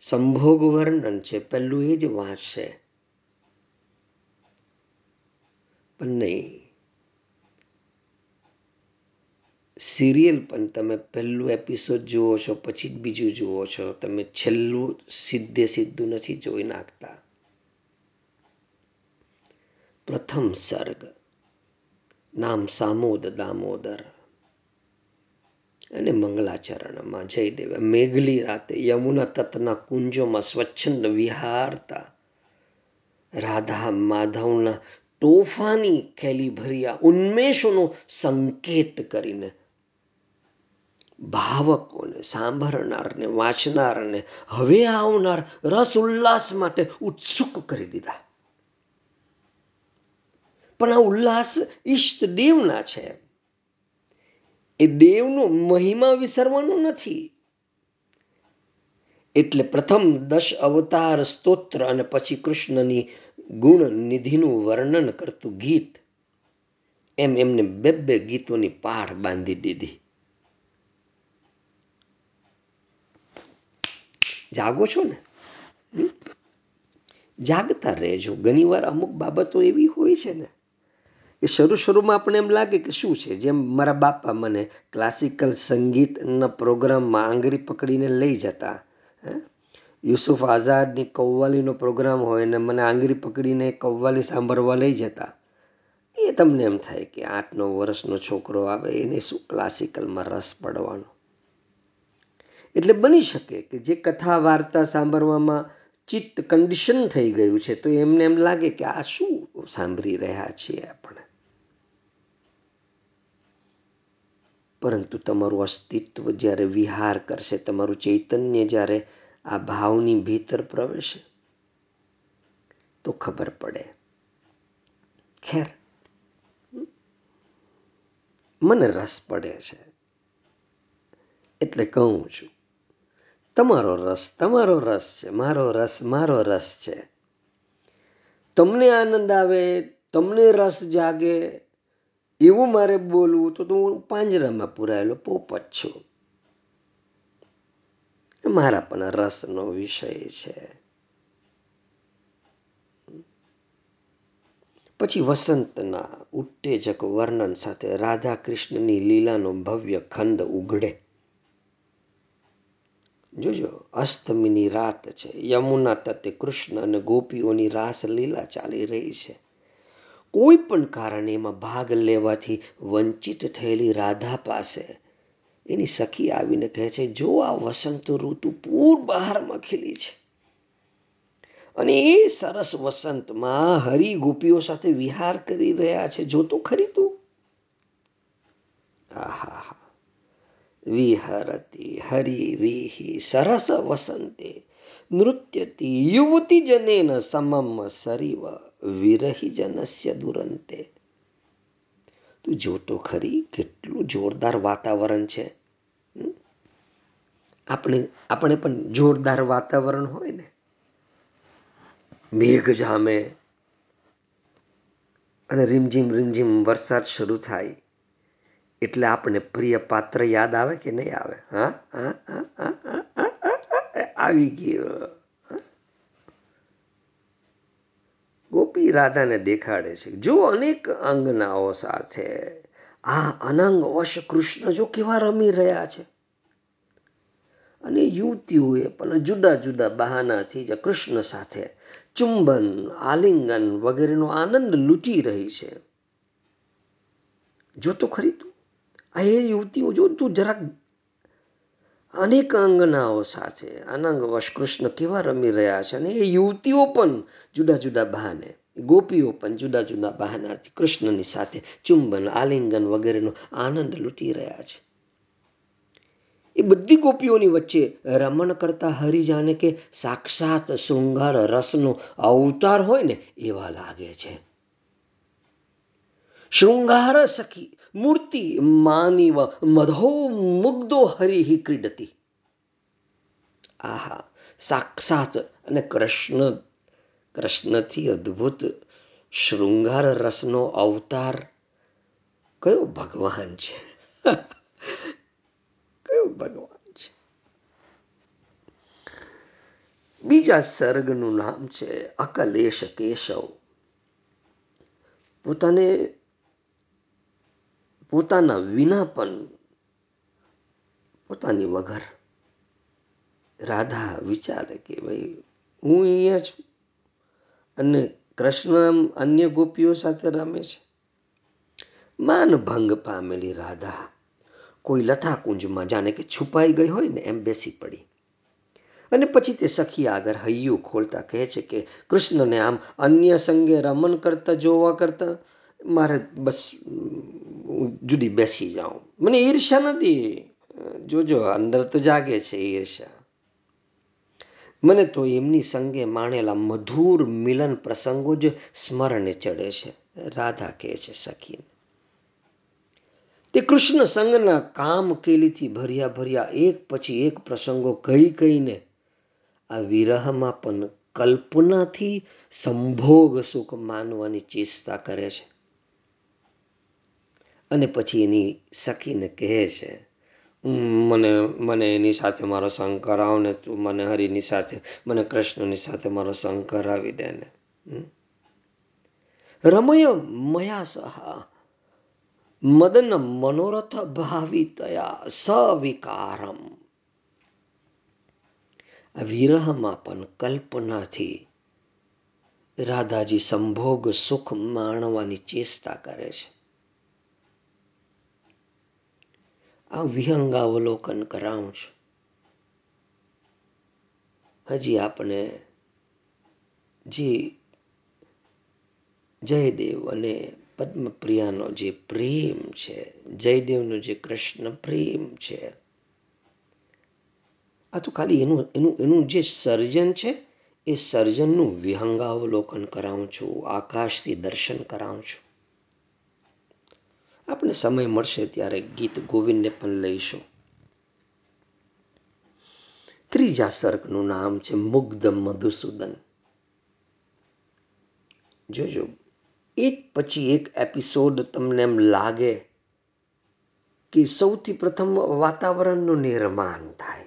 A: સંભોગ વર્ણન છે, પહેલું એ જ વાંચશે. પણ નહીં, સિરિયલ પણ તમે પહેલું એપિસોડ જુઓ છો, પછી જ બીજું જુઓ છો, તમે છેલ્લું સીધે સીધું નથી જોઈ નાખતા. પ્રથમ સર્ગ, નામ સામોદ દામોદર. અને મંગલાચરણમાં જયદેવે મેઘલી રાતે યમુના તટના કુંજોમાં સ્વચ્છંદ વિહારતા. રાધા માધવના તોફાની ખેલી ભર્યા ઉન્મેષોનો સંકેત કરીને ભાવકોને સાંભળનારને વાંચનારને હવે આવનાર રસ ઉલ્લાસ માટે ઉત્સુક કરી દીધા. પણ આ ઉલ્લાસ ઈષ્ટ દેવના છે. એ દેવનો મહિમા વિસરવાનો નથી. એટલે પ્રથમ દશ અવતાર સ્તોત્ર અને પછી કૃષ્ણની ગુણ નિધિનું વર્ણન કરતું ગીત. એમ એમને બે બે ગીતોની પાઠ બાંધી દીધી. જાગો છો ને? જાગતા રહેજો. ઘણીવાર અમુક બાબતો એવી હોય છે ને કે શરૂ શરૂમાં આપણે એમ લાગે કે શું છે? જેમ મારા બાપા મને ક્લાસિકલ સંગીતના પ્રોગ્રામમાં આંગળી પકડીને લઈ જતા યુસુફ આઝાદની કવ્વાલીનો પ્રોગ્રામ હોય ને મને આંગળી પકડીને કવ્વાલી સાંભળવા લઈ જતા, એ તમને એમ થાય કે આઠ નવ વર્ષનો છોકરો આવે એને શું ક્લાસિકલમાં રસ પડવાનો? એટલે બની શકે કે જે કથા વાર્તા સાંભળવામાં ચિત્ત કન્ડિશન થઈ ગયું છે તો એમને એમ લાગે કે આ શું સાંભળી રહ્યા છીએ આપણે? પરંતુ તમારું અસ્તિત્વ જ્યારે વિહાર કરશે, તમારું ચૈતન્ય જ્યારે આ ભાવની ભીતર પ્રવેશે, તો ખબર પડે. ખેર, મને રસ પડે છે. એટલે કહું છું, તમારો રસ તમારો રસ છે, મારો રસ મારો રસ છે. તમને આનંદ આવે, તમને રસ જાગે એવું મારે બોલવું તો હું પાંજરામાં પુરાયેલો પોપટ છું. મારા પણ રસનો વિષય છે. પછી વસંતના ઉત્તેજક વર્ણન સાથે રાધા કૃષ્ણની લીલાનો ભવ્ય ખંડ ઉઘડે. જોજો, અષ્ટમીની રાત છે. યમુના તટે કૃષ્ણ અને ગોપીઓની રાસ લીલા ચાલી રહી છે. કોઈ પણ કારણે એમાં ભાગ લેવાથી વંચિત થયેલી રાધા પાસે એની સખી આવીને કહે છે, જો આ વસંત ઋતુ પૂર બહારમાં ખીલી છે અને એ સરસ વસંતમાં હરી ગોપીઓ સાથે વિહાર કરી રહ્યા છે જોતો ખરી તું. આહા વિહરતી હરિરીહિ સરસ વસંતે નૃત્યતી યુવતી જનેન સમમ સરીવ વિરહી જનસ્ય દુરંતે. તું જોતો ખરી કેટલું જોરદાર વાતાવરણ છે આપણે આપણે પણ જોરદાર વાતાવરણ હોય ને, મેઘ જામે અને રીમઝીમ રીમઝીમ વરસાદ શરૂ થાય, એટલે આપણે પ્રિય પાત્ર યાદ આવે કે નહીં આવે? હા, આવી ગયો. ગોપી રાધાને દેખાડે છે જો અનેક અંગનાઓ સાથે આ અનંગ વશ કૃષ્ણ જો કેવા રમી રહ્યા છે. અને યુવતીઓએ પણ જુદા જુદા બહાનાથી જે કૃષ્ણ સાથે ચુંબન, આલિંગન વગેરેનો આનંદ લૂંટી રહી છે. જો તો ખરી તું. આ એ યુવતીઓ જો તું જરાક અનેક અંગનાઓ સાથે અનંગવશ કૃષ્ણ કેવા રમી રહ્યા છે અને એ યુવતીઓ પણ જુદા જુદા બહાને, ગોપીઓ પણ જુદા જુદા બહાનાથી કૃષ્ણની સાથે ચુંબન, આલિંગન વગેરેનો આનંદ લૂંટી રહ્યા છે. એ બધી ગોપીઓની વચ્ચે રમણ કરતા હરી જાણે કે સાક્ષાત શૃંગાર રસનો અવતાર હોય ને એવા લાગે છે. મૂર્તિ માનીવ મધો મુગ્ધો હરિ ક્રીડતી આહા સાક્ષાત અને કૃષ્ણ કૃષ્ણથી અદ્ભુત શૃંગાર રસનો અવતાર કયો ભગવાન છે કયો ભગવાન છે બીજા સર્ગનું નામ છે અકલેશ કેશવ પોતાને પોતાના વિના પણ પોતાની વગર રાધા વિચારે કે ભાઈ, હું અહીંયા છું. અને કૃષ્ણ અન્ય ગોપીઓ સાથે રમે છે. માન ભંગ પામેલી રાધા કોઈ લતા કુંજમાં જાણે કે છુપાઈ ગઈ હોય ને એમ બેસી પડી. અને પછી તે સખી આગળ હૈયું ખોલતા કહે છે કે, કૃષ્ણને આમ અન્ય સંગે રમન કરતા, જોવા કરતા મારે બસ જુદી બેસી જાઉં. મને ઈર્ષ્યા નથી. જોજો, અંદર તો જાગે છે ઈર્ષ્યા. મને તો એમની સંગે માણેલા મધુર મિલન પ્રસંગો જ સ્મરણે ચડે છે. રાધા કહે છે, સખીને. તે કૃષ્ણ સંગના કામ કેલીથી ભર્યા ભર્યા એક પછી એક પ્રસંગો કહી કહીને આ વિરહમાં પણ કલ્પનાથી સંભોગ સુખ માનવાની ચેષ્ટા કરે છે. અને પછી એની સખીને કહે છે મને મને એની સાથે મારો સંગ કરાવ ને તું મને હરિની સાથે, મને કૃષ્ણની સાથે મારો સંગ કરાવી દે ને. રમય મયા સહા મદન મનોરથ ભાવિતયા સવિકારમ. આ વિરહમાં પણ કલ્પનાથી રાધાજી સંભોગ સુખ માણવાની ચેષ્ટા કરે છે. આ વિહંગાવલોકન કરાવું છું. હજી આપણે જે જયદેવ અને પદ્મપ્રિયાનો જે પ્રેમ છે, જયદેવનો જે કૃષ્ણ પ્રેમ છે, આ તો ખાલી એનું એનું એનું જે સર્જન છે, એ સર્જનનું વિહંગાવલોકન કરાવું છું, આકાશથી દર્શન કરાવું છું. આપણે સમય મળશે ત્યારે ગીત ગોવિંદને પણ લઈશું. ત્રીજા સર્ગનું નામ છે મુગ્ધ મધુસૂદન. જોજો, એક પછી એક એપિસોડ તમને એમ લાગે કે સૌથી પ્રથમ વાતાવરણનું નિર્માણ થાય.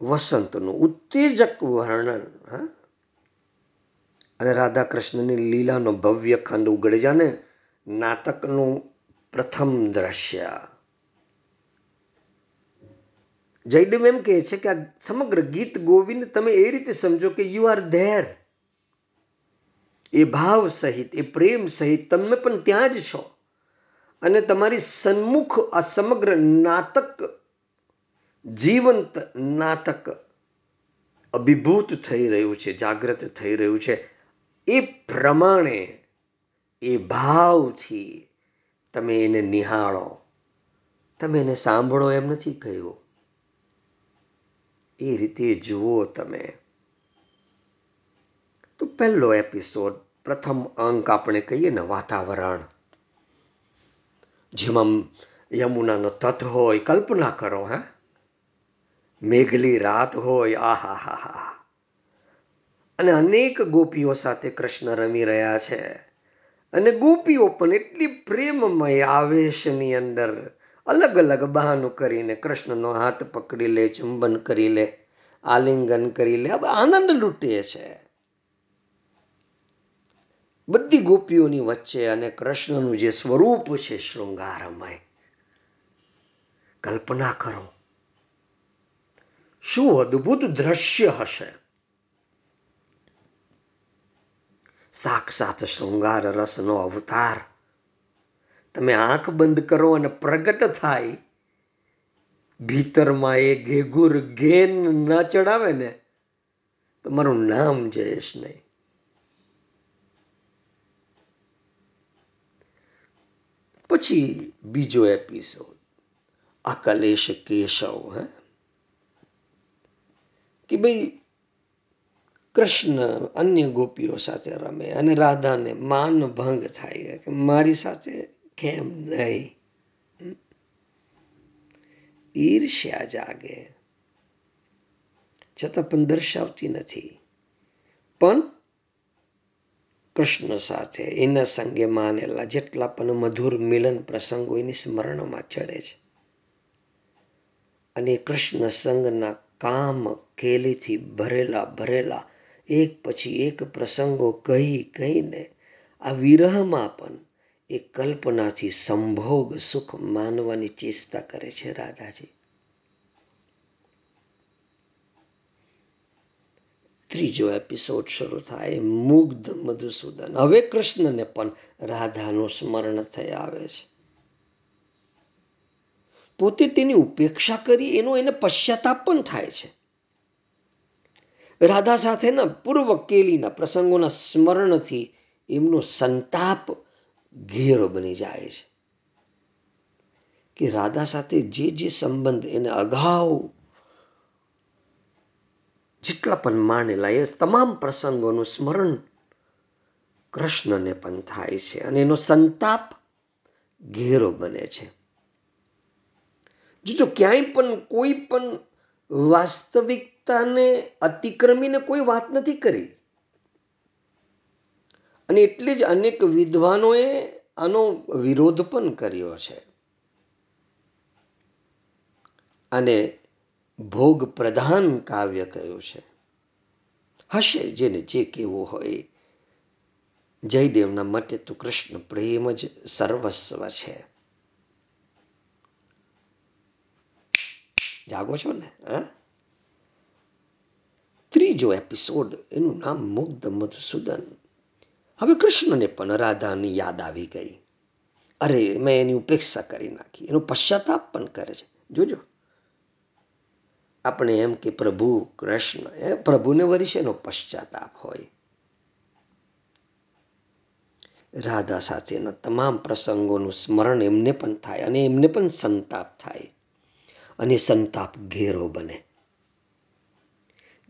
A: વસંતનું ઉત્તેજક વર્ણન, હા? અને રાધા કૃષ્ણની લીલાનો ભવ્ય ખંડ ઉગડે જાને નાટકનું પ્રથમ દ્રશ્ય. જયદેવ એમ કહે છે કે આ સમગ્ર ગીત ગોવિંદ તમે એ રીતે સમજો કે યુ આર ધેર એ ભાવ સહિત, એ પ્રેમ સહિત તમે પણ ત્યાં જ છો. અને તમારી સન્મુખ આ સમગ્ર નાટક જીવંત નાટક અભિભૂત થઈ રહ્યું છે, જાગ્રત થઈ રહ્યું છે. એ પ્રમાણે એ ભાવથી તમે એને નિહાળો. તમે એને સાંભળો એમ નથી કહ્યું. એ રીતે જુઓ તમે. તો પહેલો એપિસોડ પ્રથમ અંક આપણે કહીએ ને વાતાવરણ. જેમાં યમુનાનો તટ હોય, કલ્પના કરો, હે? મેઘલી રાત હોય આહા હા હા અને અનેક ગોપીઓ સાથે કૃષ્ણ રમી રહ્યા છે. અને ગોપીઓ પણ એટલી પ્રેમમય આવેશની અંદર અલગ અલગ બહાનું કરીને કૃષ્ણનો હાથ પકડી લે, ચુંબન કરી લે, આલિંગન કરી લે. આનંદ લૂંટે છે. બધી ગોપીઓની વચ્ચે અને કૃષ્ણનું જે સ્વરૂપ છે શૃંગારમય. કલ્પના કરો. શું અદ્ભુત દ્રશ્ય હશે. સાક્ષાત શૃંગાર રસનો અવતાર. તમે આંખ બંધ કરો અને પ્રગટ થાય. ભીતરમાં એ ઘેઘુર ઘેન ન ચડાવે ને, તમારું નામ જયેશ નહીં. પછી બીજો એપિસોડ, અકલેશ કેશવ, હે? કે ભાઈ કૃષ્ણ અન્ય ગોપીઓ સાથે રમે અને રાધાને માન ભંગ થાય કે મારી સાથે કેમ નહીં? ઈર્ષ્યા જાગે. છતાં પણ દર્શાવતી નથી. પણ કૃષ્ણ સાથે એના સંગે માનેલા જેટલા પણ મધુર મિલન પ્રસંગો એની સ્મરણમાં ચડે છે. અને કૃષ્ણ સંગના કામ કેલીથી ભરેલા ભરેલા એક પછી એક પ્રસંગો કહી કહીને આ વિરહમાં પણ એ કલ્પનાથી સંભોગ સુખ માનવાની ચેષ્ટા કરે છે રાધાજી. ત્રીજો એપિસોડ શરૂ થાય મુગ્ધ મધુસૂદન. હવે કૃષ્ણને પણ રાધાનું સ્મરણ થઈ આવે છે. પોતે તેની ઉપેક્ષા કરી એનો એને પશ્ચાતાપ પણ થાય છે. રાધા સાથેના પૂર્વ કેલીના પ્રસંગોના સ્મરણથી એમનો સંતાપ ઘેરો બની જાય છે. કે રાધા સાથે જે જે સંબંધ એને અગાઉ જેટલા પણ માનેલા એ તમામ પ્રસંગોનું સ્મરણ કૃષ્ણને પણ થાય છે અને એનો સંતાપ ઘેરો બને છે. જો ક્યાંય પણ કોઈ પણ વાસ્તવિક વાસ્તવિકતાને અતિક્રમીને કોઈ વાત નથી કરી. અને એટલે જ અનેક વિદ્વાનોએ આનો વિરોધ પણ કર્યો છે. અને ભોગ પ્રધાન કાવ્ય કયું છે? હશે જેને જે કેવું હોય. જયદેવના મતે તો કૃષ્ણ પ્રેમ જ સર્વસ્વ છે. જાગો છો ને, હા? ત્રીજો એપિસોડ એનું નામ મુગ્ધ મધુસૂદન. હવે કૃષ્ણને પણ રાધાની યાદ આવી ગઈ. અરે, મેં એની ઉપેક્ષા કરી નાખી. એનો પશ્ચાતાપ પણ કરે છે. જોજો. આપણે એમ કે પ્રભુ કૃષ્ણ, એ પ્રભુને વરીશ એનો પશ્ચાતાપ હોય? રાધા સાથેના તમામ પ્રસંગોનું સ્મરણ એમને પણ થાય અને એમને પણ સંતાપ થાય. અને સંતાપ ઘેરો બને.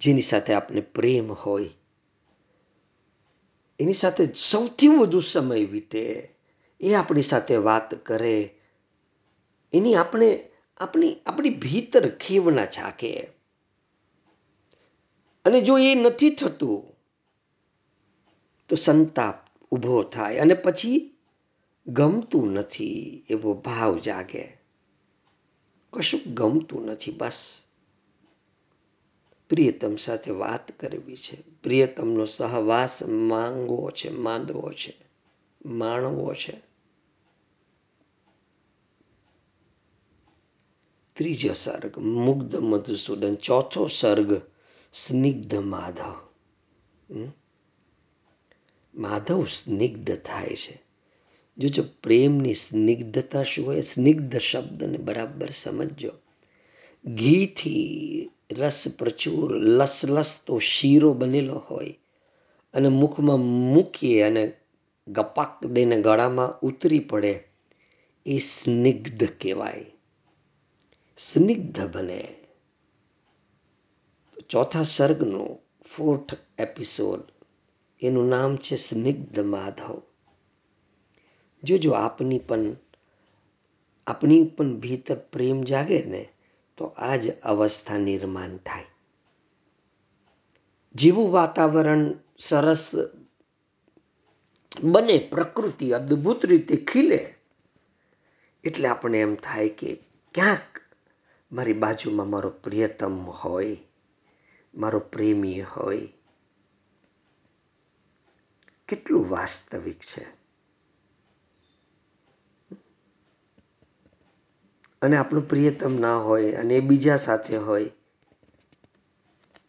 A: જેની સાથે આપણે પ્રેમ હોય. એની સાથે સૌથી વધુ સમય વીતે, એ આપણી સાથે વાત કરે. એની આપણે, આપણી આપણી ભીતર ખેવના ઝાંકે અને જો એ નથી થતું, તો સંતાપ ઊભો થાય અને પછી ગમતું નથી એવો ભાવ જાગે. કશું ગમતું નથી, બસ. પ્રિયતમ સાથે વાત કરવી છે. પ્રિયતમનો સહવાસ માંગવો છે, માંદવો છે, માણવો છે. ત્રીજો સર્ગ, મુગ્ધ મધુસૂદન, ચોથો સર્ગ, સ્નિગ્ધ માધવ. માધવ સ્નિગ્ધ થાય છે. જોજો પ્રેમની સ્નિગ્ધતા શું હોય? સ્નિગ્ધ શબ્દને બરાબર સમજો ઘીથી રસ પ્રચુર લસલસતો શીરો બનેલો હોય અને મુખમાં મૂકીએ અને ગપાક દઈને ગળામાં ઉતરી પડે એ સ્નિગ્ધ કહેવાય. સ્નિગ્ધ બને. ચોથા સર્ગનો ફોર્થ એપિસોડ, એનું નામ છે સ્નિગ્ધ માધવ. જોજો, આપની પણ આપણી પણ ભીતર પ્રેમ જાગે ને તો આ જ અવસ્થા નિર્માણ થાય. જેવું વાતાવરણ સરસ બને, પ્રકૃતિ અદ્ભુત રીતે ખીલે, એટલે આપણે એમ થાય કે ક્યાંક મારી બાજુમાં મારો પ્રિયતમ હોય, મારો પ્રેમી હોય. કેટલું વાસ્તવિક છે. અને આપણું પ્રિયતમ ના હોય અને એ બીજા સાથે હોય,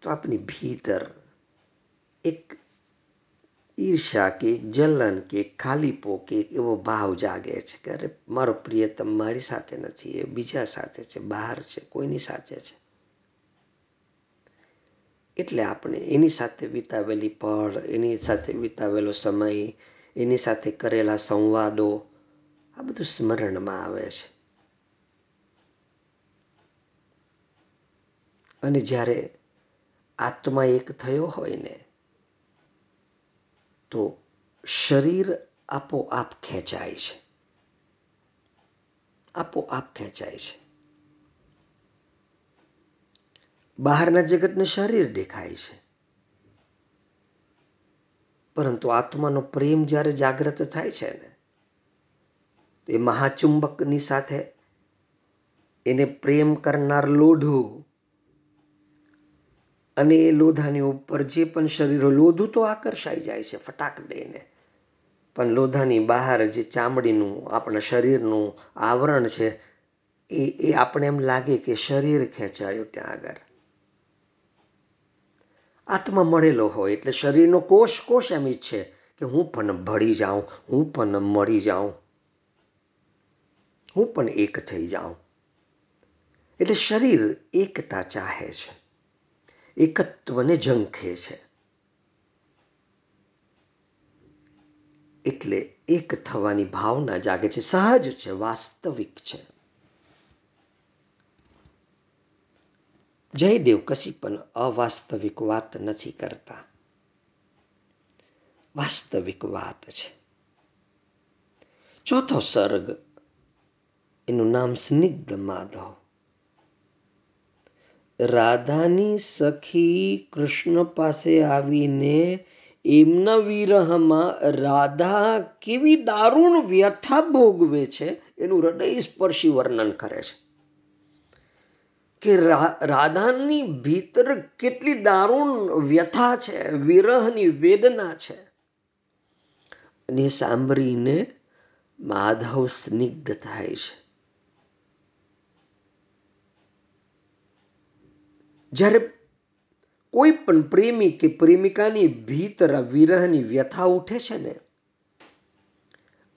A: તો આપની ભીતર એક ઈર્ષા કે એક જલન કે ખાલીપો કે એવો ભાવ જાગે છે કે અરે મારો પ્રિયતમ મારી સાથે નથી, એ બીજા સાથે છે, બહાર છે, કોઈની સાથે છે. એટલે આપણે એની સાથે વિતાવેલી પળ, એની સાથે વિતાવેલો સમય, એની સાથે કરેલા સંવાદો, આ બધું સ્મરણમાં આવે છે. અને જ્યારે આત્મા એક થયો હોય ને, તો શરીર આપોઆપ ખેંચાય છે. આપોઆપ ખેંચાય છે. બહારના જગતને શરીર દેખાય છે. પરંતુ આત્માનો પ્રેમ જ્યારે જાગ્રત થાય છે ને એ મહાચુંબકની સાથે એને પ્રેમ કરનાર લોઢું અને એ લોધાની ઉપર જે પણ શરીરો લોધું તો આકર્ષાઈ જાય છે ફટાક દઈને. પણ લોધાની બહાર જે ચામડીનું, આપણા શરીરનું આવરણ છે, એ એ આપણે એમ લાગે કે શરીર ખેંચાયું ત્યાં આગળ. આત્મા મળેલો હોય એટલે શરીરનો કોષ કોષ એમ ઈચ્છે કે હું પણ ભળી જાઉં, હું પણ મળી જાઉં. હું પણ એક થઈ જાઉં. એટલે શરીર એકતા ચાહે છે. એકત્વને ઝંખે છે. એટલે એક થવાની ભાવના જાગે છે. સહજ છે, વાસ્તવિક છે. જયદેવ કશી પણ અવાસ્તવિક વાત નથી કરતા. વાસ્તવિક વાત છે. ચોથો સર્ગ, એનું નામ સ્નિગ્ધ માધવ. રાધાની સખી કૃષ્ણ પાસે આવીને એમના વિરહમાં રાધા કેવી દારૂણ વ્યથા ભોગવે છે, એનું હૃદય સ્પર્શી વર્ણન કરે છે. કે રાધાની ભીતર કેટલી દારૂણ વ્યથા છે, વિરહની વેદના છે. અને સાંભળીને માધવ સ્નિગ્ધ થાય છે. જ્યારે કોઈ પણ પ્રેમી કે પ્રેમિકાની ભીતર વિરહની વ્યથા ઉઠે છે ને,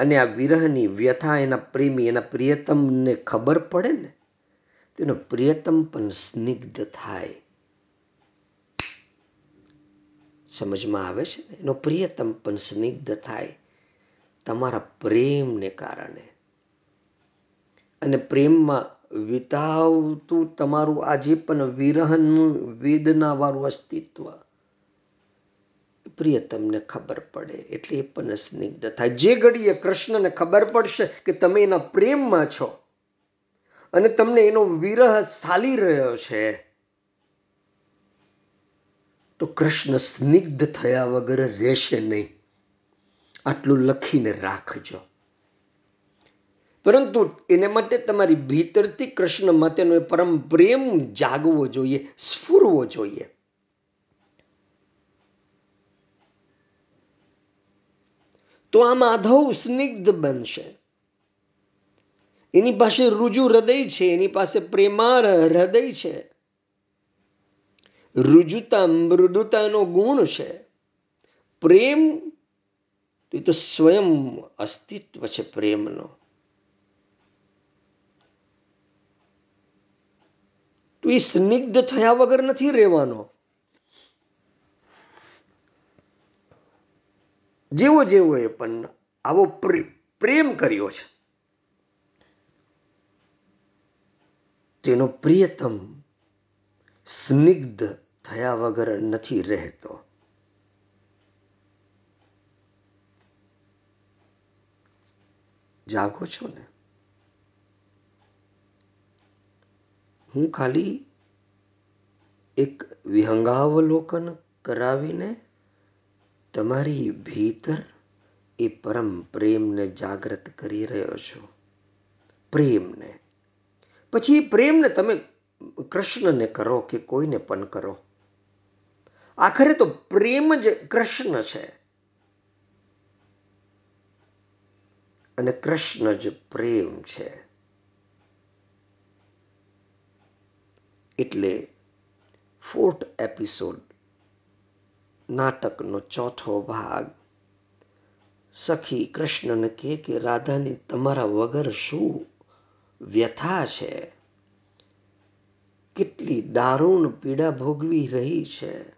A: અને આ વિરહની વ્યથા એના પ્રેમી, એના પ્રિયતમને ખબર પડે ને, તેનો પ્રિયતમ પણ સ્નિગ્ધ થાય. સમજમાં આવે છે ને? એનો પ્રિયતમ પણ સ્નિગ્ધ થાય તમારા પ્રેમને કારણે. અને પ્રેમમાં વિતાવતું તમારું આજે પણ વિરહનું, વેદનાવાળું અસ્તિત્વ. પ્રિય, તમને ખબર પડે, એટલે એ પણ સ્નિગ્ધ થાય. જે ઘડીએ કૃષ્ણને ખબર પડશે કે તમે એના પ્રેમમાં છો અને તમને એનો વિરહ સાલી રહ્યો છે, તો કૃષ્ણ સ્નિગ્ધ થયા વગર રહેશે નહીં. આટલું લખીને રાખજો. પરંતુ એને માટે તમારી ભીતરથી કૃષ્ણ માટેનો એ પરમ પ્રેમ જાગવો જોઈએ, સ્ફુરવો જોઈએ. તો આ માધવ સ્નિગ્ધ બનશે. એની પાસે રુજુ હૃદય છે, એની પાસે પ્રેમાર હૃદય છે. રુજુતા મૃદુતાનો ગુણ છે. પ્રેમ, એ તો સ્વયં અસ્તિત્વ છે પ્રેમનો. તો એ સ્નિગ્ધ થયા વગર નથી રહેવાનો. જેવો જેવો એ પણ આવો પ્રેમ કર્યો છે. તેનો પ્રિયતમ સ્નિગ્ધ થયા વગર નથી રહેતો. જાગો છો ને? હું ખાલી એક વિહંગાવલોકન કરાવીને તમારી ભીતર એ પરમ પ્રેમને જાગૃત કરી રહ્યો છું. પ્રેમને. પછી એ પ્રેમને તમે કૃષ્ણને કરો કે કોઈને પણ કરો? આખરે તો પ્રેમ જ કૃષ્ણ છે. અને કૃષ્ણ જ પ્રેમ છે. એટલે ફોર્થ એપિસોડ નાટકનો ચોથો ભાગ. સખી કૃષ્ણને કહે કે, રાધાની તમારા વગર શું વ્યથા છે? કેટલી દારૂણ પીડા ભોગવી રહી છે.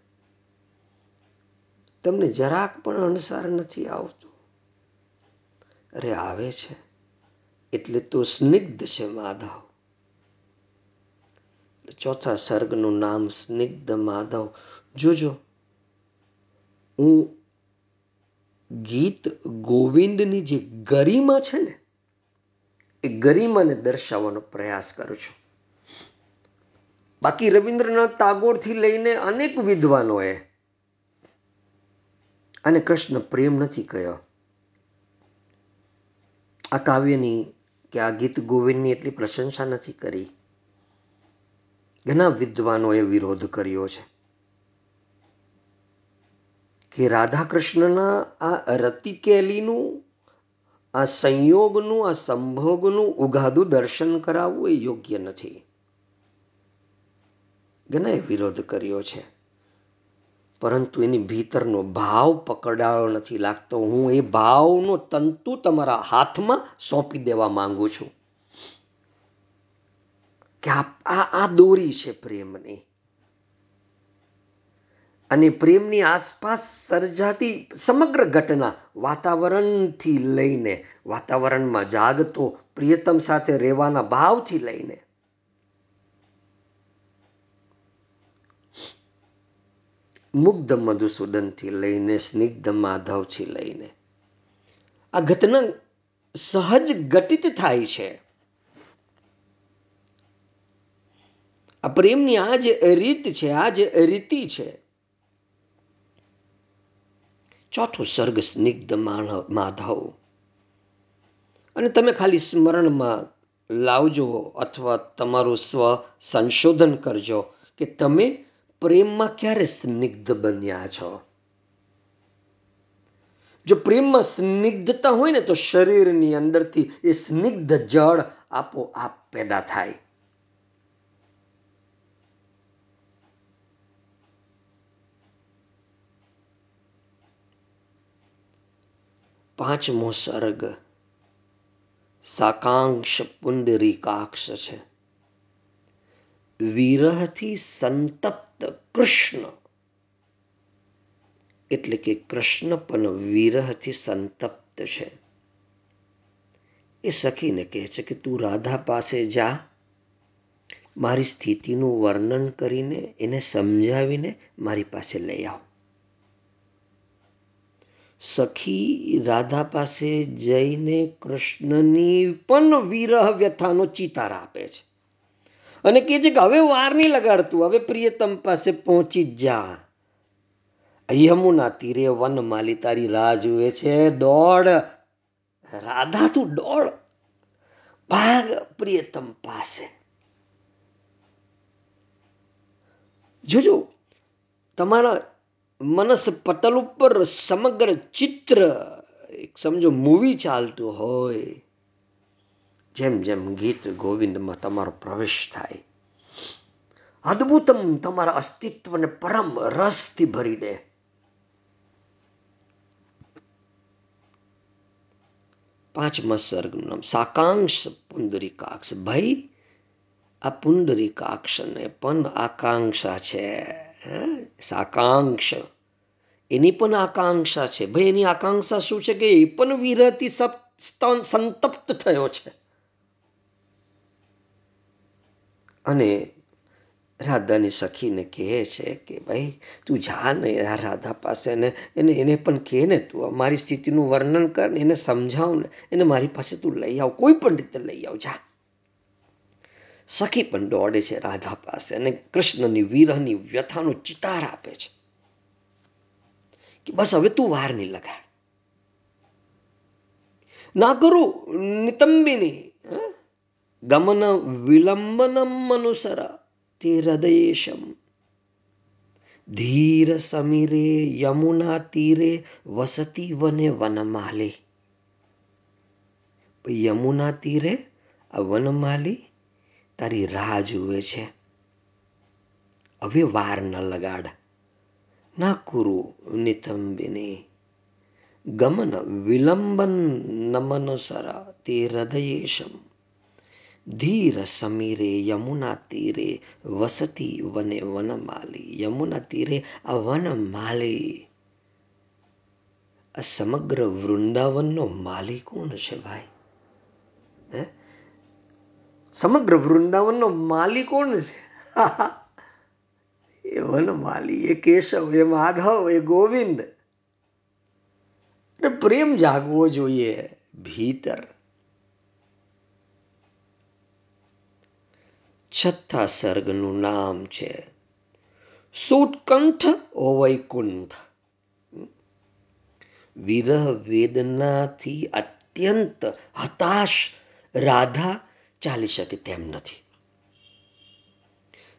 A: તમને જરાક પણ અણસાર નથી આવતો. અરે, આવે છે. એટલે તો સ્નિગ્ધ છે, માધવ. ચોથા સર્ગનું નામ સ્નિગ્ધ માધવ. જોજો, હું ગીત ગોવિંદની જે ગરિમા છે ને, એ ગરિમાને દર્શાવવાનો પ્રયાસ કરું છું. બાકી રવિન્દ્રનાથ ટાગોરથી લઈને અનેક વિદ્વાનોએ અને કૃષ્ણ પ્રેમ નથી કહ્યો. આ કાવ્યની કે આ ગીત ગોવિંદની એટલી પ્રશંસા નથી કરી. ઘણા વિદ્વાનોએ વિરોધ કર્યો છે કે રાધા કૃષ્ણના આ રતિકેલીનું, આ સંયોગનું, આ સંભોગનું ઉગાદું દર્શન કરાવવું એ યોગ્ય નથી. ઘણાએ વિરોધ કર્યો છે. પરંતુ એની ભીતરનો ભાવ પકડાયો નથી લાગતો. હું એ ભાવનો તંતુ તમારા હાથમાં સોંપી દેવા માંગુ છું. કે આ આ દોરી છે પ્રેમની. અને પ્રેમની આસપાસ સર્જાતી સમગ્ર ઘટના વાતાવરણથી લઈને, વાતાવરણમાં જાગતો, પ્રિયતમ સાથે રહેવાના ભાવથી લઈને. મુગ્ધ મધુસૂદનથી લઈને, સ્નિગ્ધ માધવથી લઈને. આ ઘટના સહજ ઘટિત થાય છે. આ પ્રેમની આ જે રીત છે, આ જે રીતિ છે. ચોથો સર્ગ સ્નિગ્ધ માધવ. અને તમે ખાલી સ્મરણમાં લાવજો અથવા તમારું સ્વ સંશોધન કરજો કે તમે પ્રેમમાં ક્યારે સ્નિગ્ધ બન્યા છો. જો પ્રેમમાં સ્નિગ્ધતા હોય ને તો શરીરની અંદરથી એ સ્નિગ્ધ જળ આપોઆપ પેદા થાય. પાંચમો સર્ગ. સાકાંક્ષ પુંડરીકાક્ષ છે. વિરહથી સંતપ્ત કૃષ્ણ. એટલે કે કૃષ્ણ પણ વિરહથી સંતપ્ત છે. એ સખીને કહે છે કે તું રાધા પાસે જા. મારી સ્થિતિનું વર્ણન કરીને એને સમજાવીને મારી પાસે લઈ આવ. સખી રાધા પાસે જઈને કૃષ્ણની પણ વિરહ વ્યથાનો ચિતાર આપે છે. અને કહે છે કે હવે વાર નહીં લગાડતું, હવે પ્રિયતમ પાસે પહોંચી જ જા. યમુના તીરે વનમાલી તારી રાહ જુએ છે, દોડ. રાધા, તું દોડ. ભાગ પ્રિયતમ પાસે. જોજો, તમારા મનસ પટલ ઉપર સમગ્ર ચિત્ર, એક સમજો મૂવી ચાલતું હોય, જેમ જેમ ગીત ગોવિંદમાં તમારો પ્રવેશ થાય, અદ્ભુતમ તમારા અસ્તિત્વને પરમ રસથી ભરી દે. પાંચમા સર્ગનું નામ સાકાંક્ષ પુંડરીકાક્ષ ભાઈ આ પુંડરીકાક્ષને પણ આકાંક્ષા છે સાકાંક્ષ. એની પણ આકાંક્ષા છે. ભાઈ, એની આકાંક્ષા શું છે કે એ પણ વિરહથી સંતપ્ત થયો છે. અને રાધાની સખીને કહે છે કે, ભાઈ, તું જા ને આ રાધા પાસે ને, એને એને પણ કહે ને તું મારી સ્થિતિનું વર્ણન કર ને, એને સમજાવ ને, એને મારી પાસે તું લઈ આવ, કોઈ પણ રીતે લઈ આવ, જા. સખી પણ દોડે છે રાધા પાસે અને કૃષ્ણની વિરહની વ્યથાનો ચિતાર આપે છે કે બસ હવે તું વાર નહીં લગાડ. ના કરું નિતંબિની ગમન વિલંબનમ અનુસર તે હૃદયેશમ. ધીર સમીરે યમુના તીરે વસતી વને વનમાલી. યમુના તીરે આ વનમાલી તારી રાહ જુએ છે. હવે વાર ન લગાડ. ના કુરુ નિતંબિની. ગમન વિલંબન નમનુસર તે હૃદયેશમ. ધીર સમીરે યમુના તીરે વસતી વને વનમાલી યમુના તીરે આ વનમાલી આ સમગ્ર વૃંદાવનનો માલી કોણ છે ભાઈ? હે? સમગ્ર વૃંદાવનનો માલી કોણ છે? એ વનમાલી એ કેશવ, એ માધવ, એ ગોવિંદ. પ્રેમ જાગવો જોઈએ ભીતર. છઠ્ઠા સર્ગનું નામ છે સુટકંઠ ઓ વૈકુંઠ. વિરહ વેદનાથી અત્યંત હતાશ રાધા ચાલી શકે તેમ નથી.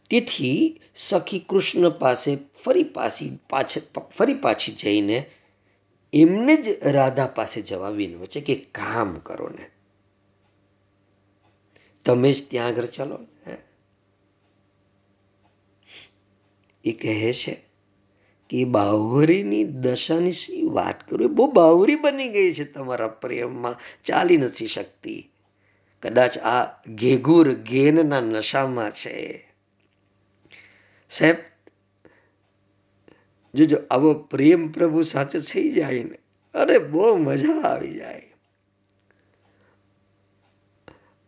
A: તેથી સખી કૃષ્ણ પાસે ફરી પાછી ફરી પાછી જઈને એમને જ રાધા પાસે જવા વિનવે છે કે કામ કરો ને. તમે જ ત્યાં આગળ ચાલો એ કહે છે કે બાવરીની દશાની શી વાત કરું? બહુ બાવરી બની ગઈ છે તમારા પ્રેમમાં. ચાલી નથી શકતી. કદાચ આ ઘેઘુર ગેનના નશામાં છે. સાહેબ જોજો આવો પ્રેમ પ્રભુ સાથે થઈ જાય ને, અરે બહુ મજા આવી જાય.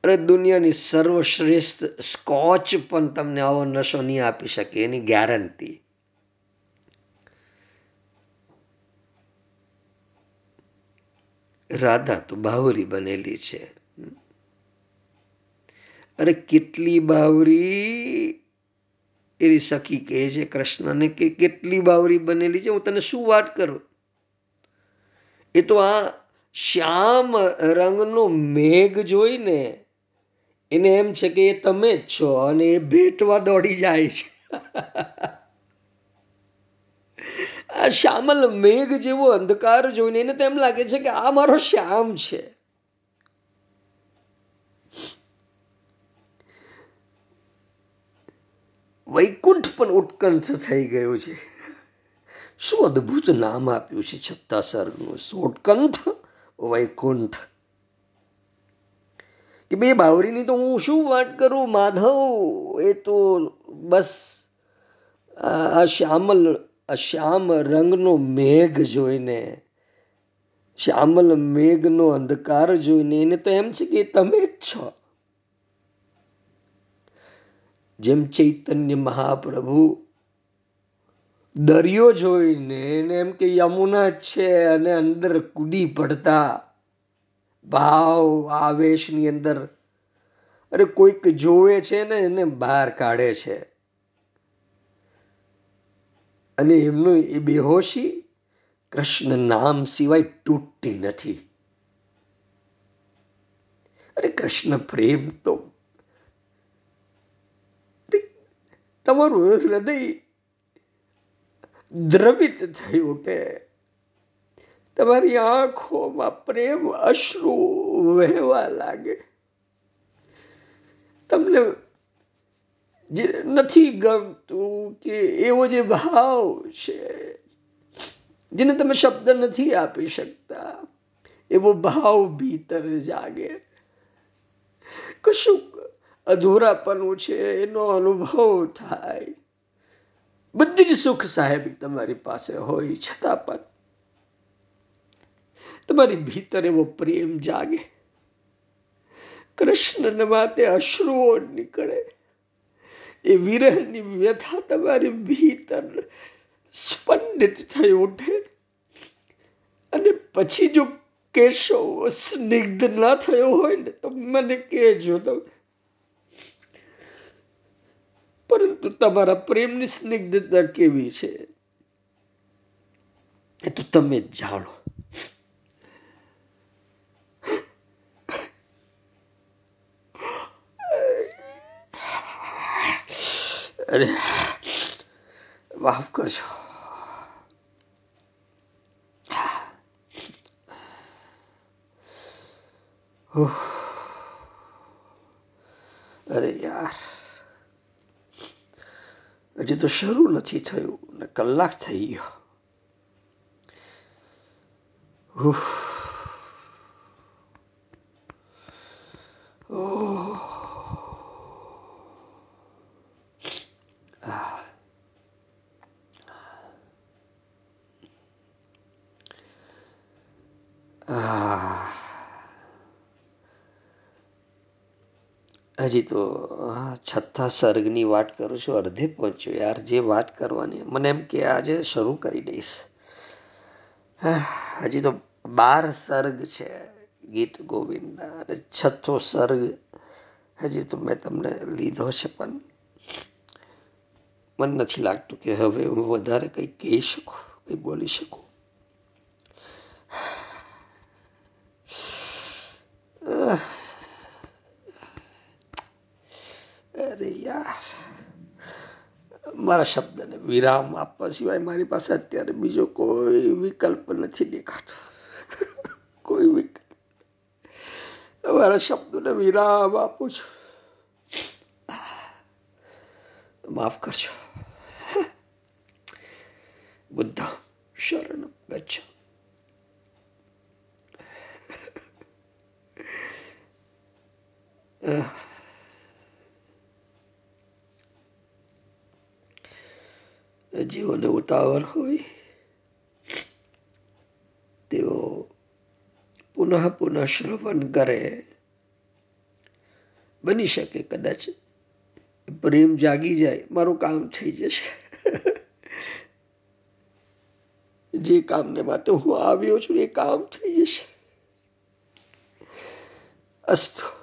A: અરે દુનિયાની સર્વશ્રેષ્ઠ સ્કોચ પણ તમને આવો નશો નહીં આપી શકે, એની ગેરંટી. રાધા તો બાહુરી બનેલી છે. અરે કેટલી બાવરી? એની સખી કહે છે કૃષ્ણને કે કેટલી બાવરી બનેલી છે, હું તને શું વાત કરું? એ તો આ શ્યામ રંગનો મેઘ જોઈને એને એમ છે કે એ તમે જ છો અને એ ભેટવા દોડી જાય છે. આ શ્યામલ મેઘ જેવો અંધકાર જોઈને એને તો એમ લાગે છે કે આ મારો શ્યામ છે. વૈકુંઠ પણ ઉત્કંઠ થઈ ગયું છે. શું અદ્ભુત નામ આપ્યું છે છત્તા સરનું સોટકંઠ, વૈકુંઠ. કે બે બાવરીની તો હું શું વાત કરું માધવ? એ તો બસ આ શ્યામલ, આ શ્યામ રંગનો મેઘ જોઈને, શ્યામલ મેઘનો અંધકાર જોઈને, એને તો એમ છે કે તમે જ છો. જેમ ચૈતન્ય મહાપ્રભુ દરિયો જોઈને એને એમ કે, યમુના છે અને અંદર કૂદી પડતા. ભાવ આવેશની અંદર. અરે કોઈક જોવે છે ને, એને બહાર કાઢે છે. અને એમનું એ બેહોશી કૃષ્ણ નામ સિવાય તૂટતી નથી. અરે કૃષ્ણ પ્રેમ તો તમારું હૃદય દ્રવિત થઈ ઉઠે. તમારી આંખોમાં પ્રેમ અશ્રુ વહેવા લાગે. તમને જે નથી ગમતું કે એવો જે ભાવ છે, જેને તમે શબ્દ નથી આપી શકતા, એવો ભાવ ભીતર જાગે. કશું અધૂરાપનું છે, એનો અનુભવ થાય. બધી જ સુખ સાહેબ તમારી પાસે હોય છતાં પણ. તમારી ભીતર એવો પ્રેમ જાગે. કૃષ્ણને માતે અશ્રુઓ નીકળે. એ વિરહની વ્યથા તમારી ભીતર સ્પંદિત થઈ ઉઠે. અને પછી જો કેશો સ્નિગ્ધ ના થયો હોય ને, તો મને કહેજો તમે પરંતુ તમારા પ્રેમની સ્નિગ્ધતા કેવી છે? એ તો તમે જ જાણો. અરે, માફ કરજો. અરે યાર. હજી તો શરૂ નથી થયું ને કલાક થઈ ગયો હજી તો છઠ્ઠા સર્ગની વાત કરું છું અડધે પહોંચ્યો યાર, જે વાત કરવાની મને એમ કે, આજે શરૂ કરી દઈશ. હજી તો બાર સર્ગ છે ગીત ગોવિંદના, અને છઠ્ઠો સર્ગ હજી તો મેં તમને લીધો છે, પણ મને નથી લાગતું કે હવે હું વધારે કંઈ કહી શકું, કંઈ બોલી શકું. અરે યાર મારા શબ્દને વિરામ આપવા સિવાય મારી પાસે અત્યારે બીજો કોઈ વિકલ્પ નથી દેખાતો. કોઈ વિકલ્પ. મારા શબ્દોને વિરામ આપું છું. માફ કરજો. બુદ્ધ શરણ ગચ્છ. જેઓને ઉતાવળ હોય, તેઓ પુનઃ પુનઃ શ્રવણ કરે. બની શકે કદાચ. પ્રેમ જાગી જાય, મારું કામ થઈ જશે. જે કામને માટે હું આવ્યો છું, એ કામ થઈ જશે. અસ્તુ